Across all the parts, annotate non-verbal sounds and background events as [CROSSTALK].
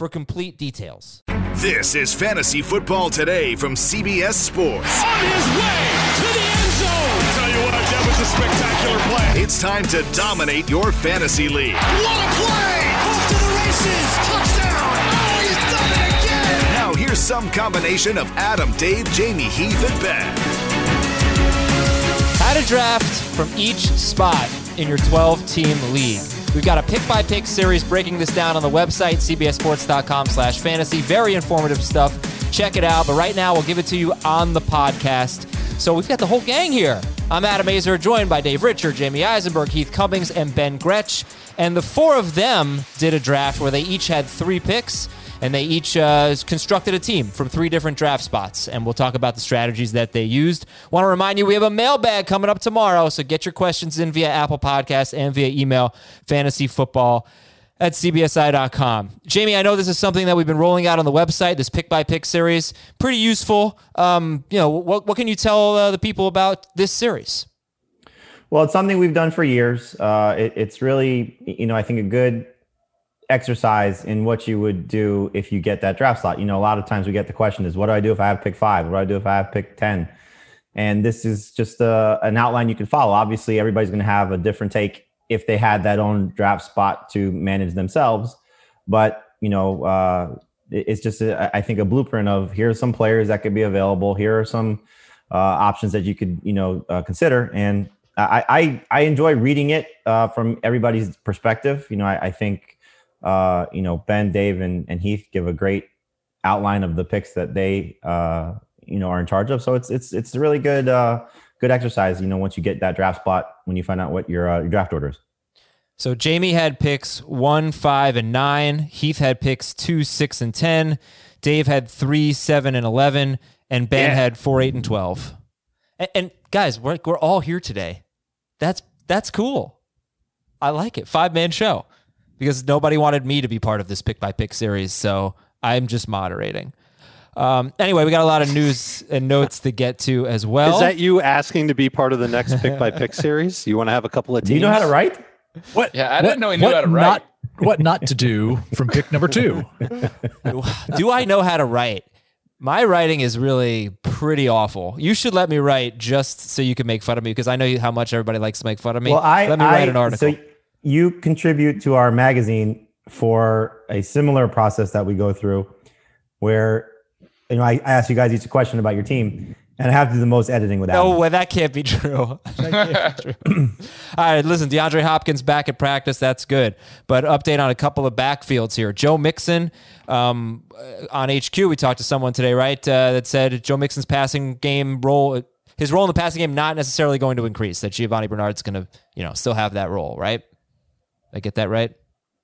for complete details. This is Fantasy Football Today from CBS Sports. On his way to the end zone. Tell you what, that was a spectacular play. It's time to dominate your fantasy league. What a play! Off to the races. Touchdown. Oh, he's done it again. Now here's some combination of Adam, Dave, Jamey, Heath, and Ben. How to draft from each spot in your 12 team league. We've got a pick by pick series breaking this down on the website, cbsports.com slash fantasy. Very informative stuff. Check it out. But right now, we'll give it to you on the podcast. So we've got the whole gang here. I'm Adam Aizer, joined by Dave Richard, Jamey Eisenberg, Heath Cummings, and Ben Gretch. And the four of them did a draft where they each had three picks and they each uh, constructed a team from three different draft spots. And we'll talk about the strategies that they used. Want to remind you, we have a mailbag coming up tomorrow, so get your questions in via Apple Podcasts and via email, fantasyfootball at cbsi.com. Jamey, I know this is something that we've been rolling out on the website, this pick by pick series. Pretty useful. Um, you know, what, what can you tell uh, the people about this series? Well, it's something we've done for years. Uh, it, it's really, you know, I think a good exercise in what you would do if you get that draft slot. You know, a lot of times we get the question is, what do I do if I have pick five? What do I do if I have pick 10? And this is just a, uh, an outline you can follow. Obviously, everybody's going to have a different take if they had that own draft spot to manage themselves. But, you know, uh, it's just, a, I think, a blueprint of here are some players that could be available. Here are some uh, options that you could, you know, uh, consider. And I, I, I enjoy reading it uh, from everybody's perspective. You know, I, I think uh, you know, Ben, Dave, and, and Heath give a great outline of the picks that they, uh, you know, are in charge of. So it's it's it's a really good uh, good exercise. You know, once you get that draft spot, when you find out what your, uh, your draft orders. So Jamey had picks one, five, and nine. Heath had picks two, six, and ten. Dave had three, seven, and eleven, and Ben yeah. had four, eight, and twelve. And, and guys, we're we're all here today. That's that's cool. I like it. Five man show because nobody wanted me to be part of this pick by pick series. So I'm just moderating. Um, anyway, we got a lot of news and notes to get to as well. Is that you asking to be part of the next pick by pick series? You want to have a couple of teams? You know how to write? What? Yeah, I didn't know he knew how to write. Not, what not to do from pick number two? [LAUGHS] do I know how to write? My writing is really pretty awful. You should let me write just so you can make fun of me because I know how much everybody likes to make fun of me. Well, I, let me I, write an article. So you contribute to our magazine for a similar process that we go through where you know I, I ask you guys each a question about your team and I have to do the most editing with that. No way, that can't be true. [LAUGHS] Can't be true. [LAUGHS] All right, listen, DeAndre Hopkins back at practice. That's good. But update on a couple of backfields here. Joe Mixon um, on HQ. We talked to someone today, right, uh, that said Joe Mixon's passing game role, his role in the passing game, not necessarily going to increase. That Giovani Bernard's going to, you know, still have that role, right? I get that right?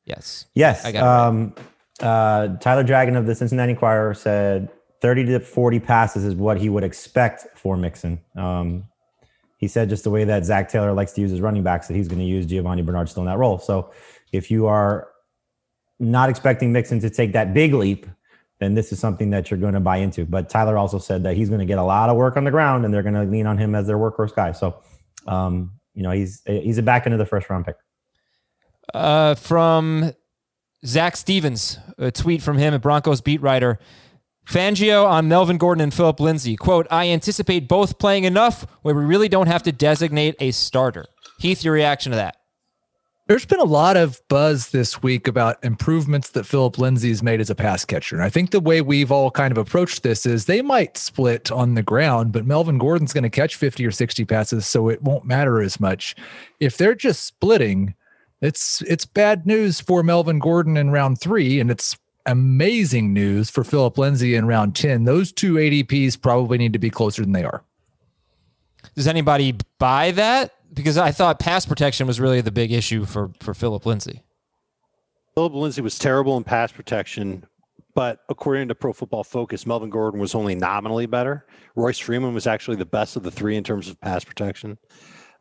Yes. Yes. I got um, right. uh, Tyler Dragon of the Cincinnati Enquirer said 30 to 40 passes is what he would expect for Mixon. Um, he said just the way that Zac Taylor likes to use his running backs, that he's going to use Giovani Bernard still in that role. So if you are not expecting Mixon to take that big leap, then this is something that you're going to buy into. But Tyler also said that he's going to get a lot of work on the ground and they're going to lean on him as their workhorse guy. So, um, you know, he's he's a back into the first round pick. Uh, from Zac Stevens, a tweet from him, a Broncos beat writer. Fangio on Melvin Gordon and Phillip Lindsay. Quote, I anticipate both playing enough where we really don't have to designate a starter. Heath, your reaction to that? There's been a lot of buzz this week about improvements that Phillip Lindsay's made as a pass catcher. And I think the way we've all kind of approached this is they might split on the ground, but Melvin Gordon's going to catch 50 or 60 passes, so it won't matter as much. If they're just splitting, it's it's bad news for Melvin Gordon in round three, and it's amazing news for Phillip Lindsay in round 10. Those two ADPs probably need to be closer than they are. Does anybody buy that? because I thought pass protection was really the big issue for for Phillip Lindsay. Phillip Lindsay was terrible in pass protection, but according to Pro Football Focus, Melvin Gordon was only nominally better. Royce Freeman was actually the best of the three in terms of pass protection.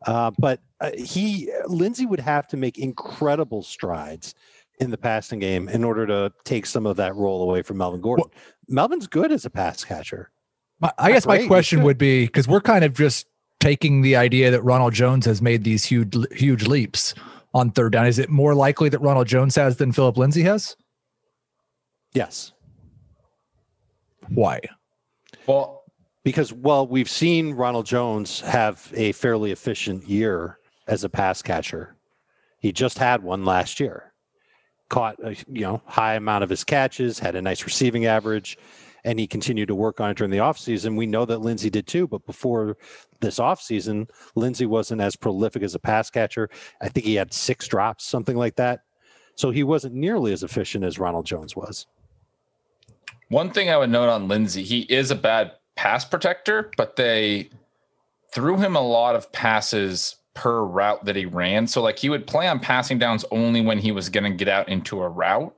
Uh, but uh, he Lindsay would have to make incredible strides in the passing game in order to take some of that role away from Melvin Gordon. Well, Melvin's good as a pass catcher. My, I guess my question would be because we're kind of just taking the idea that Ronald Jones has made these huge huge leaps on third down. Is it more likely that Ronald Jones has than Phillip Lindsay has? Yes. Why? Well, because well, we've seen Ronald Jones have a fairly efficient year as a pass catcher. He just had one last year. Caught a you know high amount of his catches, had a nice receiving average, and he continued to work on it during the offseason. We know that Lindsay did too, but before this offseason, Lindsay wasn't as prolific as a pass catcher. I think he had six drops, something like that. So he wasn't nearly as efficient as Ronald Jones was. One thing I would note on Lindsay, he is a bad pass protector, but they threw him a lot of passes per route that he ran. So like he would play on passing downs only when he was going to get out into a route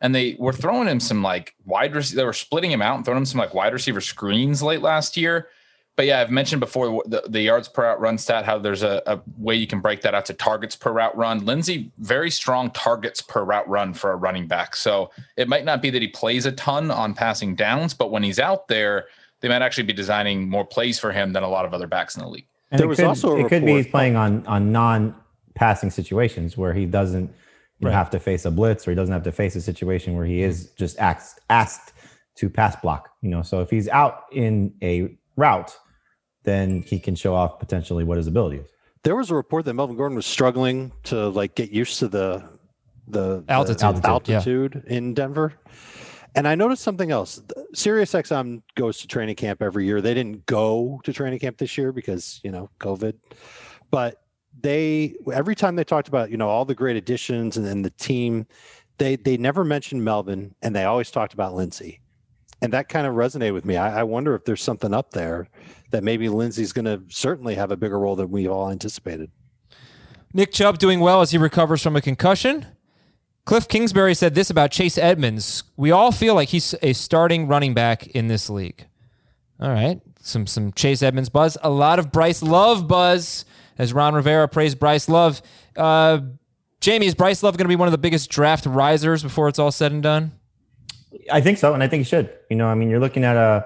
and they were throwing him some like wide receiver. They were splitting him out and throwing him some like wide receiver screens late last year. But yeah, I've mentioned before the, the yards per out run stat, how there's a, a, way you can break that out to targets per route run. Lindsay, very strong targets per route run for a running back. So it might not be that he plays a ton on passing downs, but when he's out there, they might actually be designing more plays for him than a lot of other backs in the league. And there was could, also it could be he's playing on on non passing situations where he doesn't you right. have to face a blitz or he doesn't have to face a situation where he is just asked asked to pass block. You know, so if he's out in a route, then he can show off potentially what his ability is. There was a report that Melvin Gordon was struggling to like get used to the the altitude, the altitude yeah. in Denver. And I noticed something else. SiriusXM goes to training camp every year. They didn't go to training camp this year because, you know, COVID. But they every time they talked about you know all the great additions and then the team, they they never mentioned Melvin and they always talked about Lindsay, and that kind of resonated with me. I, I wonder if there's something up there that maybe Lindsay's going to certainly have a bigger role than we all anticipated. Nick Chubb doing well as he recovers from a concussion. Cliff Kingsbury said this about Chase Edmonds. We all feel like he's a starting running back in this league. All right. Some some Chase Edmonds buzz. A lot of Bryce Love buzz as Ron Rivera praised Bryce Love. Uh, Jamey, is Bryce Love going to be one of the biggest draft risers before it's all said and done? I think so, and I think he should. You know, I mean, you're looking at a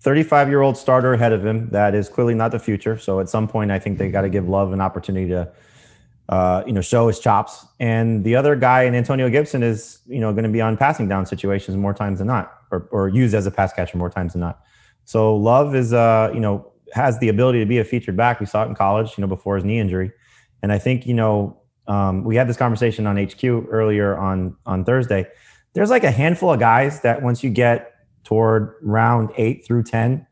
35 year old starter ahead of him that is clearly not the future. So at some point, I think they got to give Love an opportunity to, uh, you know, show his chops. And the other guy in Antonio Gibson is, you know, going to be on passing down situations more times than not, or, or used as a pass catcher more times than not. So Love is, uh, you know, has the ability to be a featured back. We saw it in college, you know, before his knee injury. And I think, you know, um, we had this conversation on HQ earlier on on Thursday. There's like a handful of guys that once you get toward round eight through ten,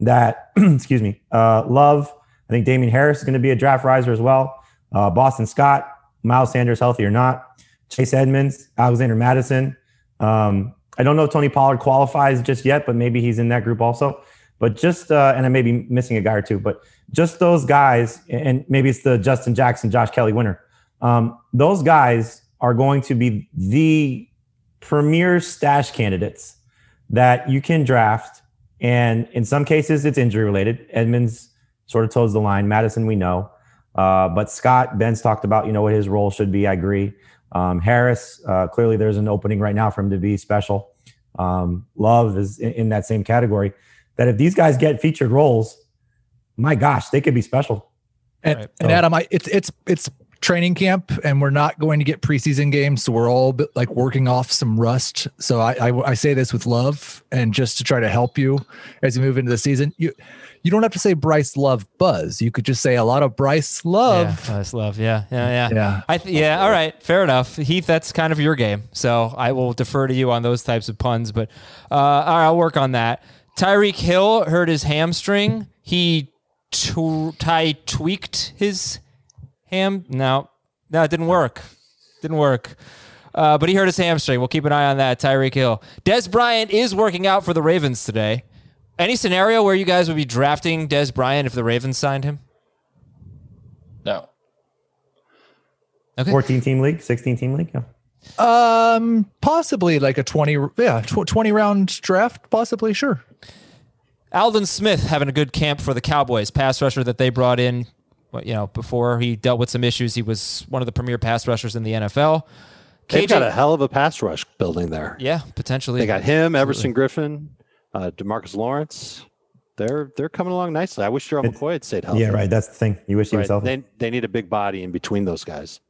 that [CLEARS THROAT] excuse me, uh, love. I think Damien Harris is going to be a draft riser as well. Uh, Boston Scott, Miles Sanders, healthy or not. Chase Edmonds, Alexander Mattison. Um, I don't know if Tony Pollard qualifies just yet, but maybe he's in that group also. But just uh, and I may be missing a guy or two, but just those guys, and maybe it's the Justin Jackson, Josh Kelley winner. Um, those guys are going to be the premier stash candidates that you can draft. And in some cases, it's injury related. Edmonds sort of toes the line. Mattison, we know. Uh, but Scott, Ben's talked about, you know, what his role should be. I agree. Um, Harris, uh, clearly there's an opening right now for him to be special. Um, Love is in, in, that same category that if these guys get featured roles, my gosh, they could be special. And, right. and Adam, I, it's it's it's training camp and we're not going to get preseason games. So we're all like working off some rust. So I, I, I say this with love and just to try to help you as you move into the season. You you don't have to say Bryce Love Buzz. You could just say a lot of Bryce Love. Yeah, Bryce Love. Yeah, yeah, yeah. Yeah. I th- yeah. All right, fair enough. Heath, that's kind of your game, so I will defer to you on those types of puns. But uh, all right, I'll work on that. Tyreek Hill hurt his hamstring. He t- Ty tweaked his ham. No, no, it didn't work. Didn't work. Uh, but he hurt his hamstring. We'll keep an eye on that. Tyreek Hill. Dez Bryant is working out for the Ravens today. Any scenario where you guys would be drafting Dez Bryant if the Ravens signed him? No. Okay. 14 team league, 16 team league. Yeah. Um, possibly like a 20, yeah, tw- 20 round draft, possibly. Sure. Aldon Smith having a good camp for the Cowboys, pass rusher that they brought in. You know, before he dealt with some issues, he was one of the premier pass rushers in the NFL. They've got a hell of a pass rush building there. yeah, potentially. They got him, Everson Griffen, uh, Demarcus Lawrence. They're they're coming along nicely. I wish Gerald McCoy had stayed healthy. Yeah, right. That's the thing. You wish he was healthy. They they need a big body in between those guys.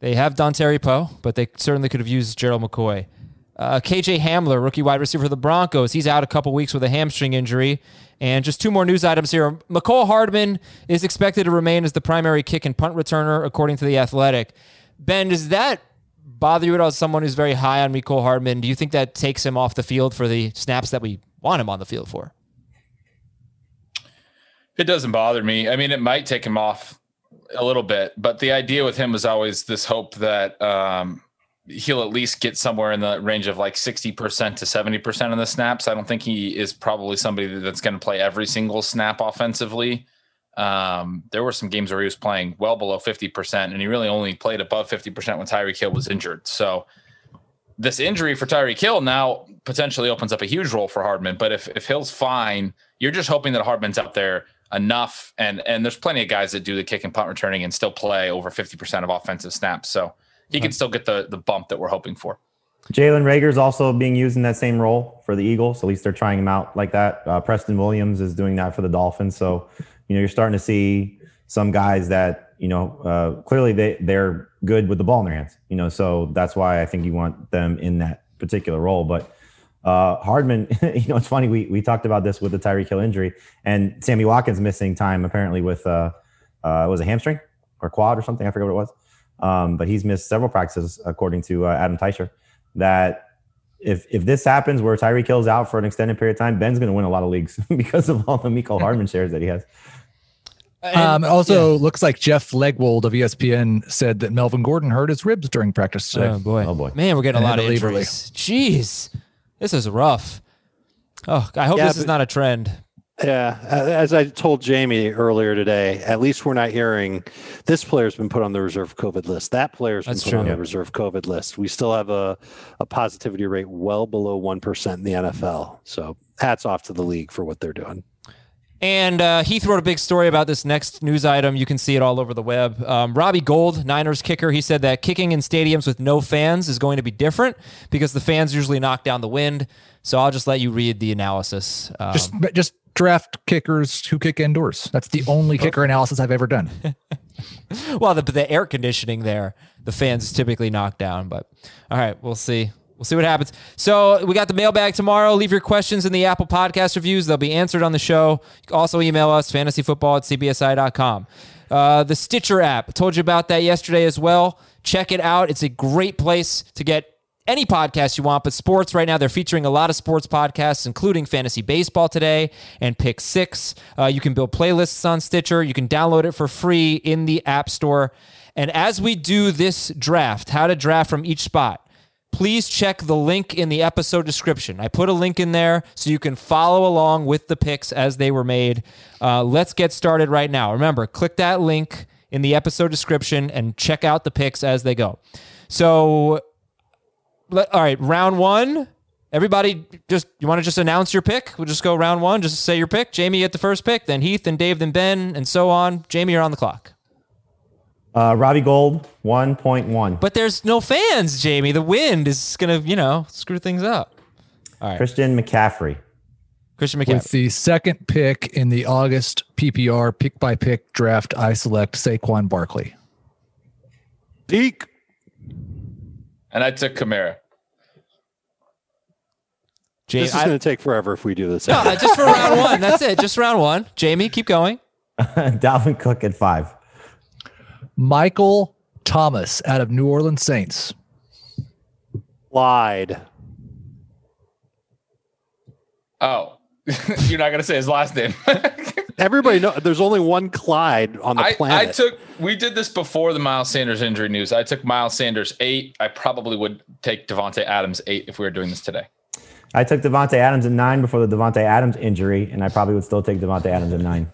They have Dontari Poe, but they certainly could have used Gerald McCoy. Uh, KJ Hamler, rookie wide receiver for the Broncos, he's out a couple weeks with a hamstring injury. And just two more news items here. Mecole Hardman is expected to remain as the primary kick and punt returner, according to the Athletic. Ben, does that bother you at all? As someone who's very high on Mecole Hardman, do you think that takes him off the field for the snaps that we want him on the field for? It doesn't bother me. I mean, it might take him off a little bit, but the idea with him was always this hope that um, he'll at least get somewhere in the range of like 60% to 70% of the snaps. I don't think he is probably somebody that's going to play every single snap offensively. Um, there were some games where he was playing well below 50%, and he really only played above 50% when Tyreek Hill was injured. So, this injury for Tyreek Hill now potentially opens up a huge role for Hardman. But if, if Hill's fine, you're just hoping that Hardman's out there enough. And and there's plenty of guys that do the kick and punt returning and still play over 50% of offensive snaps. So he can still get the the bump that we're hoping for. Jalen Reagor's also being used in that same role for the Eagles. At least they're trying him out like that. Uh, Preston Williams is doing that for the Dolphins. So, you know, you're starting to see some guys that, you know, uh, clearly they, they're good with the ball in their hands, you know, so that's why I think you want them in that particular role. But uh, Hardman, [LAUGHS] you know, it's funny. We, we talked about this with the Tyreek Hill injury and Sammy Watkins missing time apparently with, uh, uh, was a hamstring or quad or something. I forget what it was. Um, but he's missed several practices according to uh, Adam Teicher that if if this happens where Tyreek Hill's out for an extended period of time, Ben's going to win a lot of leagues [LAUGHS] because of all the Mecole Hardman shares that he has. Um, also, looks like Jeff Legwold of ESPN said that Melvin Gordon hurt his ribs during practice today. Oh boy. Oh, boy. Man, we're getting a lot of had to injuries. Jeez. This is rough. Oh, I hope Yeah, this is not a trend. Yeah, as I told Jamey earlier today, at least we're not hearing this player's been put on the reserve COVID list. That player's been That's put true. on Yeah. the reserve COVID list. We still have a, a positivity rate well below one percent in the NFL. So hats off to the league for what they're doing. And uh, Heath wrote a big story about this next news item. You can see it all over the web. Um, Robbie Gould, Niners kicker, he said that kicking in stadiums with no fans is going to be different because the fans usually knock down the wind. So I'll just let you read the analysis. Um, Just just draft kickers who kick indoors. That's the only kicker analysis I've ever done. [LAUGHS] well, the, the air conditioning there, the fans is typically knocked down. But all right, we'll see. We'll see what happens. So we got the mailbag tomorrow. Leave your questions in the Apple Podcast reviews. They'll be answered on the show. You can also email us, fantasyfootball at cbsi.com. Uh, the Stitcher app. I told you about that yesterday as well. Check it out. It's a great place to get any podcast you want, but sports right now, they're featuring a lot of sports podcasts, including fantasy baseball today and pick six. Uh, you can build playlists on Stitcher. You can download it for free in the App Store. And as we do this draft, how to draft from each spot, please check the link in the episode description. I put a link in there so you can follow along with the picks as they were made. Uh, let's get started right now. Remember, click that link in the episode description and check out the picks as they go. So, let, all right, round one. Everybody, just you want to just announce your pick? We'll just go round one. Just say your pick. Jamey get the first pick, then Heath, then Dave, then Ben, and so on. Jamey, you're on the clock. Uh, Robbie Gould, 1.1. But there's no fans, Jamey. The wind is gonna, you know, screw things up. All right. Christian McCaffrey. Christian McCaffrey. With McCaffrey. the second pick in the August PPR pick by pick draft, I select Saquon Barkley. Zeke. And I took Kamara. Jamey, This is going to take forever if we do this. no, just for round [LAUGHS] one. That's it. Just round one. Jamey, keep going. [LAUGHS] Dalvin Cook at five. Michael Thomas out of New Orleans Saints. Lied. Oh, [LAUGHS] you're not gonna say his last name. Everybody know there's only one Clyde on the I, planet. I took. We did this before the Miles Sanders injury news. I took Miles Sanders eight. I probably would take Davante Adams eight if we were doing this today. I took Davante Adams at nine before the Davante Adams injury, and I probably would still take Davante Adams at nine.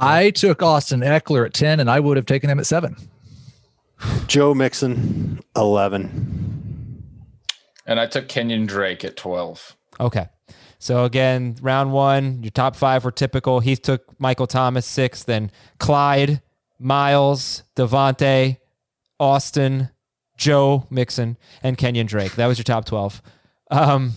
I took Austin Ekeler at 10, and I would have taken him at seven. Joe Mixon, 11. And I took Kenyon Drake at twelve. Okay. So again, round one, your top five were typical. He took Michael Thomas six, then Clyde, Miles, Davante, Austin, Joe Mixon, and Kenyon Drake. That was your top 12. Um,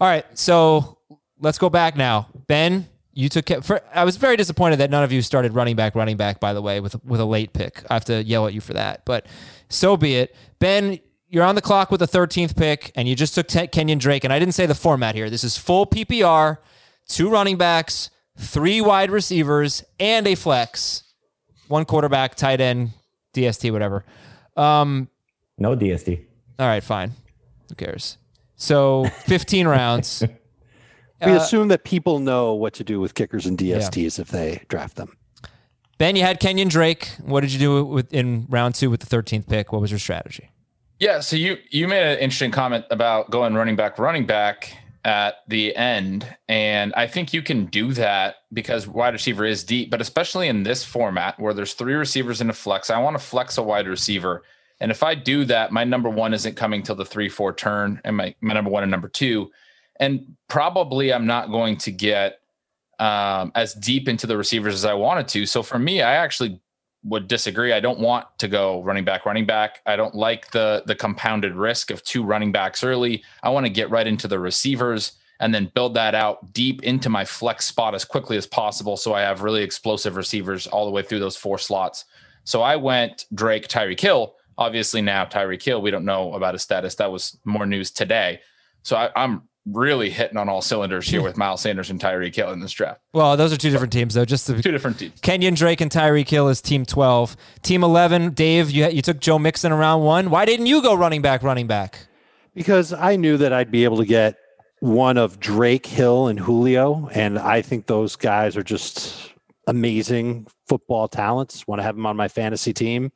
all right. So let's go back now. Ben, you took for, I was very disappointed that none of you started running back, running back, by the way, with with a late pick. I have to yell at you for that. But so be it. Ben, you're on the clock with the 13th pick, and you just took Te- Kenyon Drake. And I didn't say the format here. This is full PPR, two running backs, three wide receivers, and a flex, one quarterback, tight end, DST, whatever. Um, No DST. all right, fine. Who cares? So 15 rounds. [LAUGHS] We Uh, assume that people know what to do with kickers and DSTs if they draft them. Ben, you had Kenyon Drake. What did you do with in round two with the 13th pick? What was your strategy? Yeah, so you you made an interesting comment about going running back, running back at the end, and I think you can do that because wide receiver is deep, but especially in this format where there's three receivers in a flex, I want to flex a wide receiver, and if I do that, my number one isn't coming till the three four turn, and my my number one and number two, and probably I'm not going to get um, as deep into the receivers as I wanted to. So for me, I actually would disagree. I don't want to go running back, running back. I don't like the the compounded risk of two running backs early. I want to get right into the receivers and then build that out deep into my flex spot as quickly as possible. So I have really explosive receivers all the way through those four slots. So I went Drake, Tyreek Hill. Obviously now Tyreek Hill, we don't know about his status. That was more news today. So I, I'm really hitting on all cylinders here [LAUGHS] with Miles Sanders and Tyreek Hill in this draft. Well, those are two different teams, though. Just to, Two different teams. Kenyon Drake and Tyreek Hill is team 12. Team 11, Dave, you, you took Joe Mixon around one. Why didn't you go running back, running back? Because I knew that I'd be able to get one of Drake, Hill, and Julio. And I think those guys are just amazing football talents. Want to have them on my fantasy team.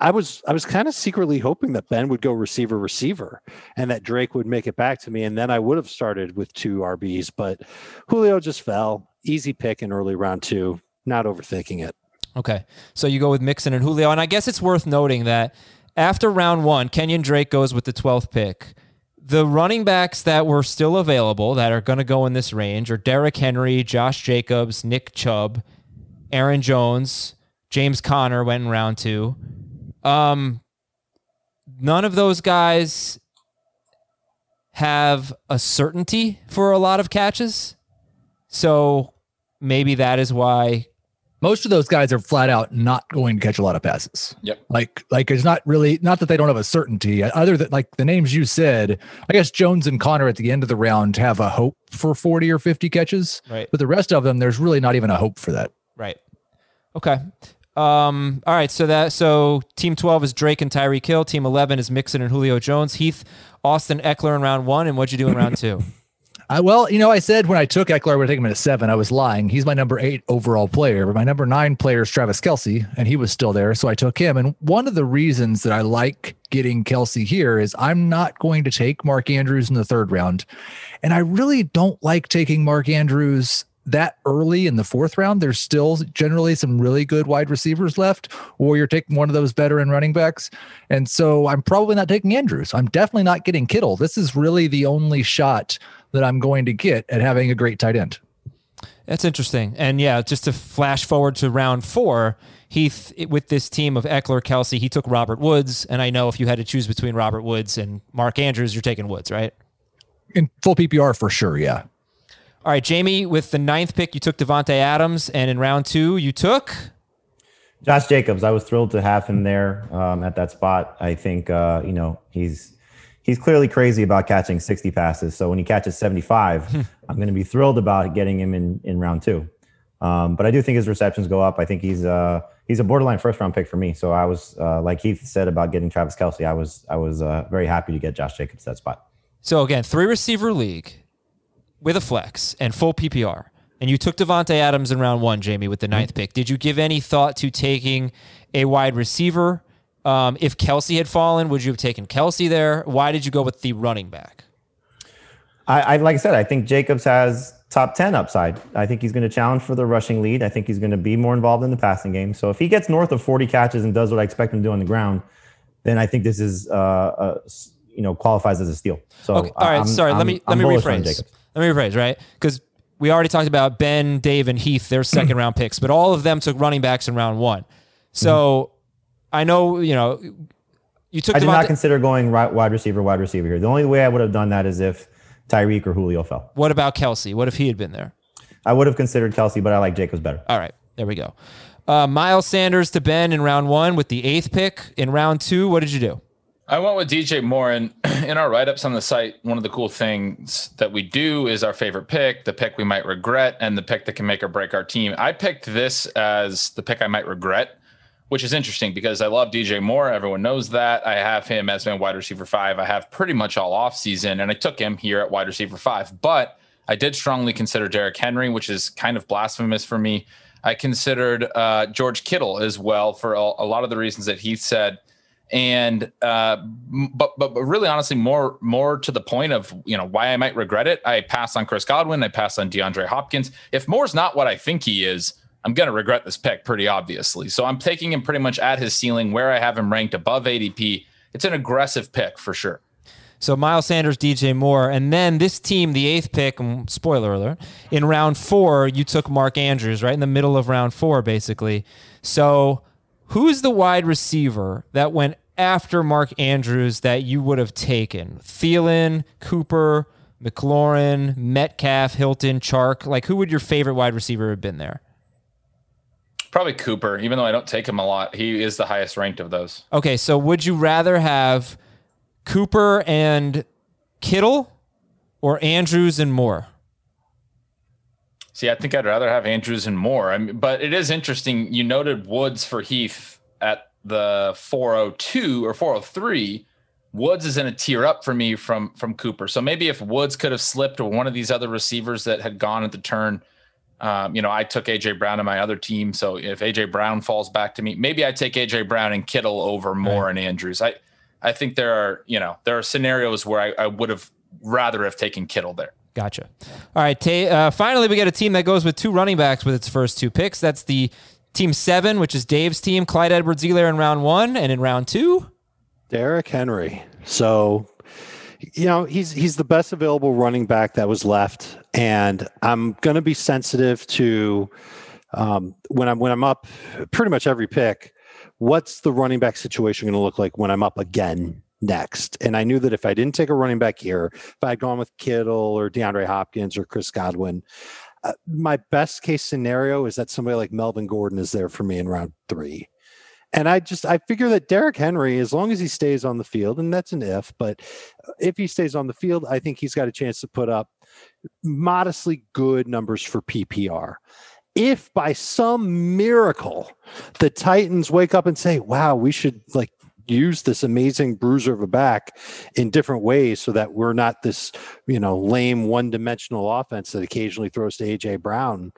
I was I was kind of secretly hoping that Ben would go receiver receiver and that Drake would make it back to me and then I would have started with two RBs but Julio just fell easy pick in early round 2 not overthinking it Okay. So you go with Mixon and Julio. And I guess it's worth noting that after round one, Kenyon Drake goes with the 12th pick. The running backs that were still available that are going to go in this range are Derrick Henry, Josh Jacobs, Nick Chubb, Aaron Jones, James Conner went in round two. Um, none of those guys have a certainty for a lot of catches. So maybe that is why Most of those guys are flat out not going to catch a lot of passes. Yep. Like, like it's not really not that they don't have a certainty. Other than like the names you said, I guess Jones and Conner at the end of the round have a hope for forty or fifty catches. Right. But the rest of them, there's really not even a hope for that. Right. Okay. Um, all right. So that so team twelve is Drake and Tyreek Hill. Team eleven is Mixon and Julio Jones. Heath, Austin Ekeler in round one. And what'd you do in round two? [LAUGHS] I, well, you know, I said when I took Ekeler, I would take him at a seven. I was lying. He's my number eight overall player, but my number nine player is Travis Kelce, and he was still there. So I took him. And one of the reasons that I like getting Kelce here is I'm not going to take Mark Andrews in the third round. And I really don't like taking Mark Andrews that early in the fourth round. There's still generally some really good wide receivers left, or you're taking one of those veteran running backs. And so I'm probably not taking Andrews. I'm definitely not getting Kittle. This is really the only shot that I'm going to get at having a great tight end. That's interesting. And yeah, just to flash forward to round four, Heath with this team of Ekeler, Kelce, he took Robert Woods. And I know if you had to choose between Robert Woods and Mark Andrews, you're taking Woods, right? In full PPR for sure, yeah. All right, Jamey, with the ninth pick, you took Davante Adams, and in round two, you took Josh Jacobs, I was thrilled to have him there um, at that spot. I think uh, you know he's he's clearly crazy about catching 60 passes. So when he catches 75, [LAUGHS] I'm going to be thrilled about getting him in in round two. Um, but I do think his receptions go up. I think he's uh, he's a borderline first round pick for me. So I was uh, like Heath said about getting Travis Kelce. I was I was uh, very happy to get Josh Jacobs that spot. So again, three receiver league with a flex and full PPR. And you took Davante Adams in round one, Jamey, with the ninth pick. Did you give any thought to taking a wide receiver? Um, if Kelce had fallen, would you have taken Kelce there? Why did you go with the running back? I, I like I said, I think Jacobs has top 10 upside. I think he's going to challenge for the rushing lead. I think he's going to be more involved in the passing game. So if he gets north of 40 catches and does what I expect him to do on the ground, then I think this is, uh, you know, qualifies as a steal. So, okay. all right, I'm, sorry, I'm, let me, I'm let me rephrase. Let me rephrase, right? Because we already talked about Ben, Dave, and Heath, their second round picks, but all of them took running backs in round one. So I know, you know, you took I did Devonta- not consider going right, wide receiver, wide receiver here. The only way I would have done that is if Tyreek or Julio fell. What about Kelce? What if he had been there? I would have considered Kelce, but I like Jacobs better. All right, there we go. Uh, Miles Sanders to Ben in round one with the eighth pick. In round two, what did you do? I went with DJ Moore, and [CLEARS THROAT] in our write ups on the site, one of the cool things that we do is our favorite pick, the pick we might regret, and the pick that can make or break our team. I picked this as the pick I might regret, which is interesting because I love DJ Moore. Everyone knows that. I have him as my wide receiver five. I have pretty much all off season, and I took him here at wide receiver five. But I did strongly consider Derrick Henry, which is kind of blasphemous for me. I considered uh, George Kittle as well for a, lot of the reasons that Heath said and uh, but, but but really honestly more more to the point of you know why I might regret it. I passed on Chris Godwin. I passed on DeAndre Hopkins. If Moore's not what I think he is, I'm going to regret this pick pretty obviously. So I'm taking him pretty much at his ceiling where I have him ranked above ADP. It's an aggressive pick for sure. So Miles Sanders, DJ Moore, and then this team, the eighth pick. mm, Spoiler alert! In round four, you took Mark Andrews right in the middle of round four, basically. So who's the wide receiver that went after Mark Andrews that you would have taken? Thielen, Cooper, McLaurin, Metcalf, Hilton, Chark. Like, who would your favorite wide receiver have been there? Probably Cooper, even though I don't take him a lot. He is the highest ranked of those. Okay, so would you rather have Cooper and Kittle or Andrews and Moore? See, I think I'd rather have Andrews and Moore. I mean, but it is interesting. You noted Woods for Heath at the 402 or 403. Woods is in a tier up for me from from Cooper. So maybe if Woods could have slipped or one of these other receivers that had gone at the turn, um, you know, I took AJ Brown to my other team. So if AJ Brown falls back to me, maybe I take AJ Brown and Kittle over Moore and Andrews. I I think there are you know there are scenarios where I, I would have rather have taken Kittle there. Gotcha. All right. Ta- uh, finally, we get a team that goes with two running backs with its first two picks. That's the team seven, which is Dave's team. Clyde Edwards-Helaire in round one. And in round two, Derrick Henry. So, you know, he's he's the best available running back that was left, and I'm going to be sensitive to um, when I'm when I'm up pretty much every pick. What's the running back situation going to look like when I'm up again next? And I knew that if I didn't take a running back here, if I had gone with Kittle or DeAndre Hopkins or Chris Godwin, uh, my best case scenario is that somebody like Melvin Gordon is there for me in round three. And I just I figure that Derrick Henry, as long as he stays on the field, and that's an if, but if he stays on the field, I think he's got a chance to put up modestly good numbers for PPR. If by some miracle the Titans wake up and say, "Wow, we should like use this amazing bruiser of a back in different ways so that we're not this, you know, lame one-dimensional offense that occasionally throws to AJ Brown."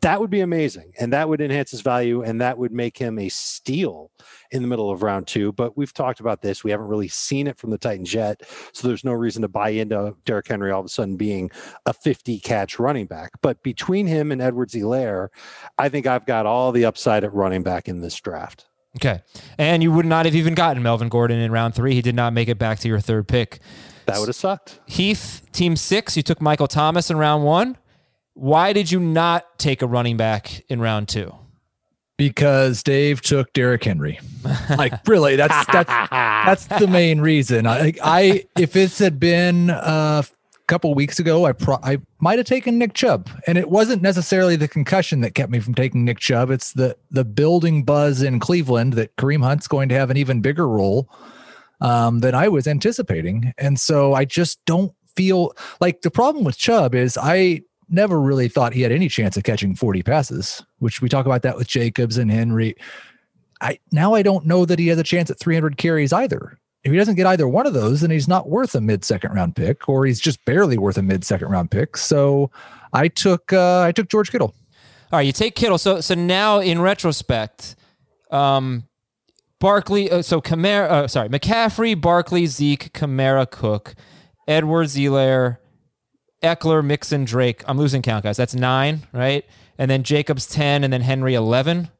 that would be amazing and that would enhance his value and that would make him a steal in the middle of round two. But we've talked about this. We haven't really seen it from the titans yet so there's no reason to buy into Derrick henry all of a sudden being a 50 catch running back. But between him and Edwards-Helaire i think i've got all the upside at running back in this draft okay. And you would not have even gotten Melvin Gordon in round three. He did not make it back to your third pick. that would have sucked Heath, team six, you took Michael Thomas in round one. Why did you not take a running back in round two? because Dave took Derrick Henry. [LAUGHS] Like really, that's that's that's the main reason. I I if this had been uh couple weeks ago, I pro- I might have taken Nick Chubb, and it wasn't necessarily the concussion that kept me from taking Nick Chubb. It's the the building buzz in Cleveland that Kareem Hunt's going to have an even bigger role um, than I was anticipating, and so I just don't feel like the problem with Chubb is I never really thought he had any chance of catching 40 passes, which we talk about that with Jacobs and Henry. I now I don't know that he has a chance at 300 carries either. If he doesn't get either one of those, then he's not worth a mid second round pick, or he's just barely worth a mid second round pick. So I took uh, I took George Kittle. All right, you take Kittle. So so now in retrospect, um, Barkley. Uh, so Kamara. Uh, sorry, McCaffrey, Barkley, Zeke, Kamara, Cook, Edwards, Helaire, Ekeler, Mixon, Drake. I'm losing count, guys. That's nine, right? And then Jacobs ten, and then Henry eleven.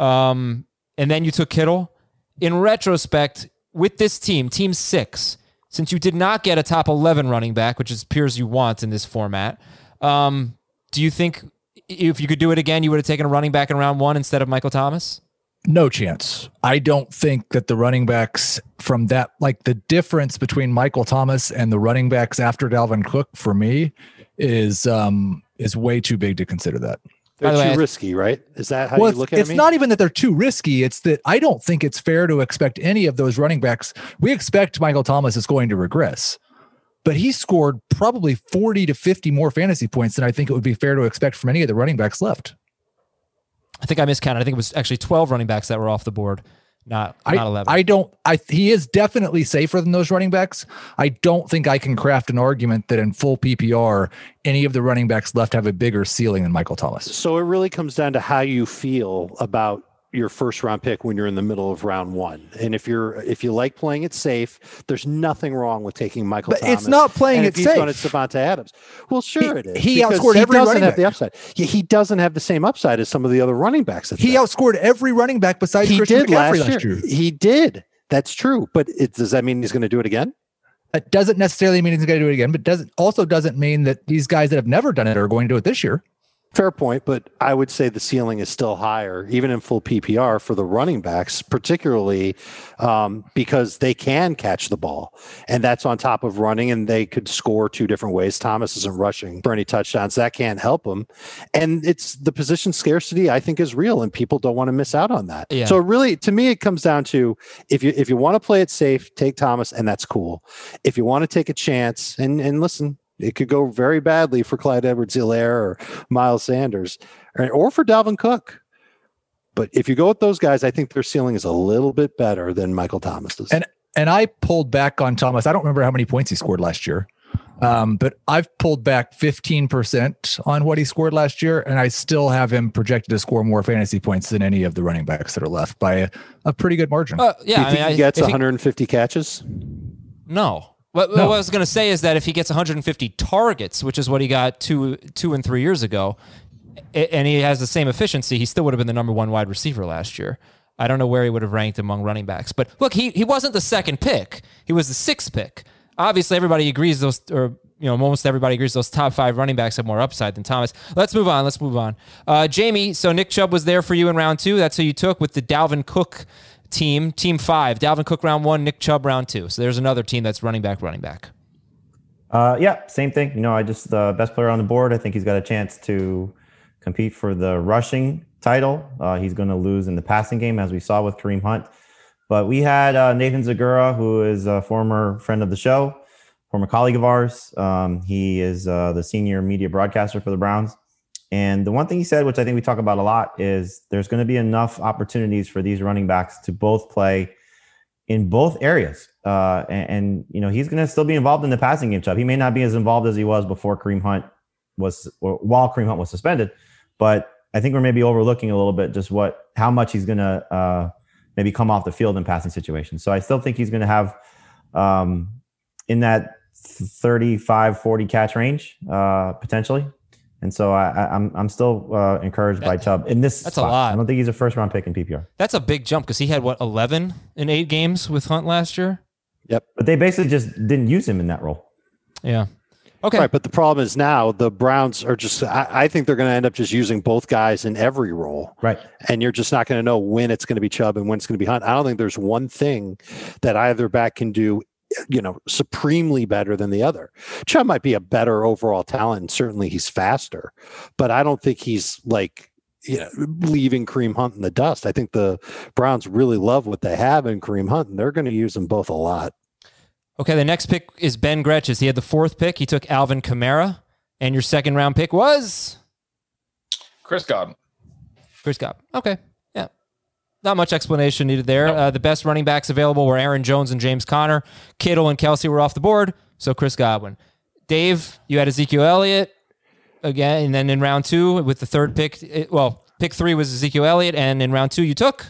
Um, and then you took Kittle. In retrospect, with this team, team six, since you did not get a top 11 running back, which is appears you want in this format, um, do you think if you could do it again, you would have taken a running back in round one instead of Michael Thomas? No chance. I don't think that the running backs from that, like the difference between Michael Thomas and the running backs after Dalvin Cook for me is um is way too big to consider that. They're By the too way, I- risky, right? Is that how well, you look it's, at it's me? not even that they're too risky. It's that I don't think it's fair to expect any of those running backs. We expect Michael Thomas is going to regress, but he scored probably 40 to 50 more fantasy points than I think it would be fair to expect from any of the running backs left. I think I miscounted. I think it was actually 12 running backs that were off the board, not, I, not 11. I don't. I he is definitely safer than those running backs. I don't think I can craft an argument that in full PPR, any of the running backs left have a bigger ceiling than Michael Thomas. So it really comes down to how you feel about your first round pick when you're in the middle of round one. And if you're if you like playing it safe, there's nothing wrong with taking Michael But Thomas. it's not playing it he's safe. Devontae Adams. Well, sure He- it is. he outscored he every doesn't running have the upside. He, he doesn't have the same upside as some of the other running backs. He outscored every running back besides he Christian did McCaffrey last, last year. year. He did. That's true. But it, does that mean he's going to do it again? That doesn't necessarily mean he's going to do it again, but doesn't also doesn't mean that these guys that have never done it are going to do it this year. Fair point, but I would say the ceiling is still higher, even in full PPR for the running backs, particularly um, because they can catch the ball, and that's on top of running, and they could score two different ways. Thomas isn't rushing for any touchdowns; that can't help them, and it's the position scarcity. I think is real, and people don't want to miss out on that. Yeah. So really, to me, it comes down to if you if you want to play it safe, take Thomas, and that's cool. If you want to take a chance, and and listen, it could go very badly for Clyde Edwards-Helaire or Miles Sanders, or, or for Dalvin Cook. But if you go with those guys, I think their ceiling is a little bit better than Michael Thomas's. And and I pulled back on Thomas. I don't remember how many points he scored last year. Um, but I've pulled back 15% on what he scored last year, and I still have him projected to score more fantasy points than any of the running backs that are left by a, a pretty good margin. Uh, Do yeah, you I think mean, he I- gets if he- 150 catches? No. What, No. what I was going to say is that if he gets 150 targets, which is what he got two, two and three years ago, and he has the same efficiency, he still would have been the number one wide receiver last year. I don't know where he would have ranked among running backs, but look, he he wasn't the second pick; he was the sixth pick. Obviously, everybody agrees those, or you know, almost everybody agrees those top five running backs have more upside than Thomas. Let's move on. Let's move on. Uh, Jamey, so Nick Chubb was there for you in round two. That's who you took with the Dalvin Cook team, team five. Dalvin Cook round one, Nick Chubb round two. So there's another team that's running back, running back. Uh, yeah, same thing. You know, I just the best player on the board. I think he's got a chance to compete for the rushing title. Uh, he's going to lose in the passing game, as we saw with Kareem Hunt. But we had uh, Nathan Zegura, who is a former friend of the show, former colleague of ours. Um, he is uh, the senior media broadcaster for the Browns. And the one thing he said, which I think we talk about a lot, is there's going to be enough opportunities for these running backs to both play in both areas. Uh, and, and, you know, he's going to still be involved in the passing game, Chubb. He may not be as involved as he was before Kareem Hunt was, or while Kareem Hunt was suspended, but I think we're maybe overlooking a little bit just what, how much he's going to uh, maybe come off the field in passing situations. So I still think he's going to have um, in that 35, 40 catch range uh, potentially. And so I, I, I'm I'm still uh, encouraged by Chubb in this. That's a lot. I don't think he's a first round pick in PPR. That's a big jump because he had what 11 in eight games with Hunt last year. Yep. But they basically just didn't use him in that role. Yeah. Okay. Right, but the problem is now the Browns are just. I, I think they're going to end up just using both guys in every role, Right. and you're just not going to know when it's going to be Chubb and when it's going to be Hunt. I don't think there's one thing that either back can do you know, supremely better than the other. Chubb might be a better overall talent, and certainly he's faster, but I don't think he's like you know, leaving Kareem Hunt in the dust. I think the Browns really love what they have in Kareem Hunt, and they're going to use them both a lot. Okay, the next pick is Ben Gretch's. He had the fourth pick. He took Alvin Kamara, and your second round pick was Chris Godwin. Chris Godwin. Okay, yeah, not much explanation needed there. Uh, the best running backs available were Aaron Jones and James Conner. Kittle and Kelce were off the board, so Chris Godwin. Dave, you had Ezekiel Elliott again, and then in round two with the third pick, it, well, pick three was Ezekiel Elliott, and in round two you took.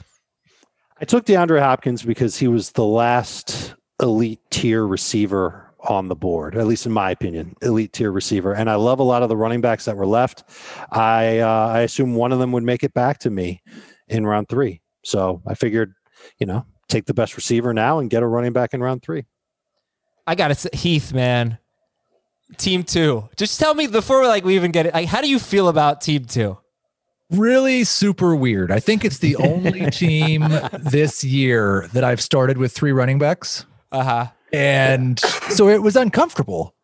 I took DeAndre Hopkins because he was the last elite tier receiver on the board, at least in my opinion, elite tier receiver. And I love a lot of the running backs that were left. I uh, I assume one of them would make it back to me in round three. So I figured, you know, take the best receiver now and get a running back in round three. I got to Heath, man. Team two. Just tell me before like we even get it. Like, how do you feel about team two? Really super weird. I think it's the only [LAUGHS] team this year that I've started with three running backs. Uh huh. And so it was uncomfortable.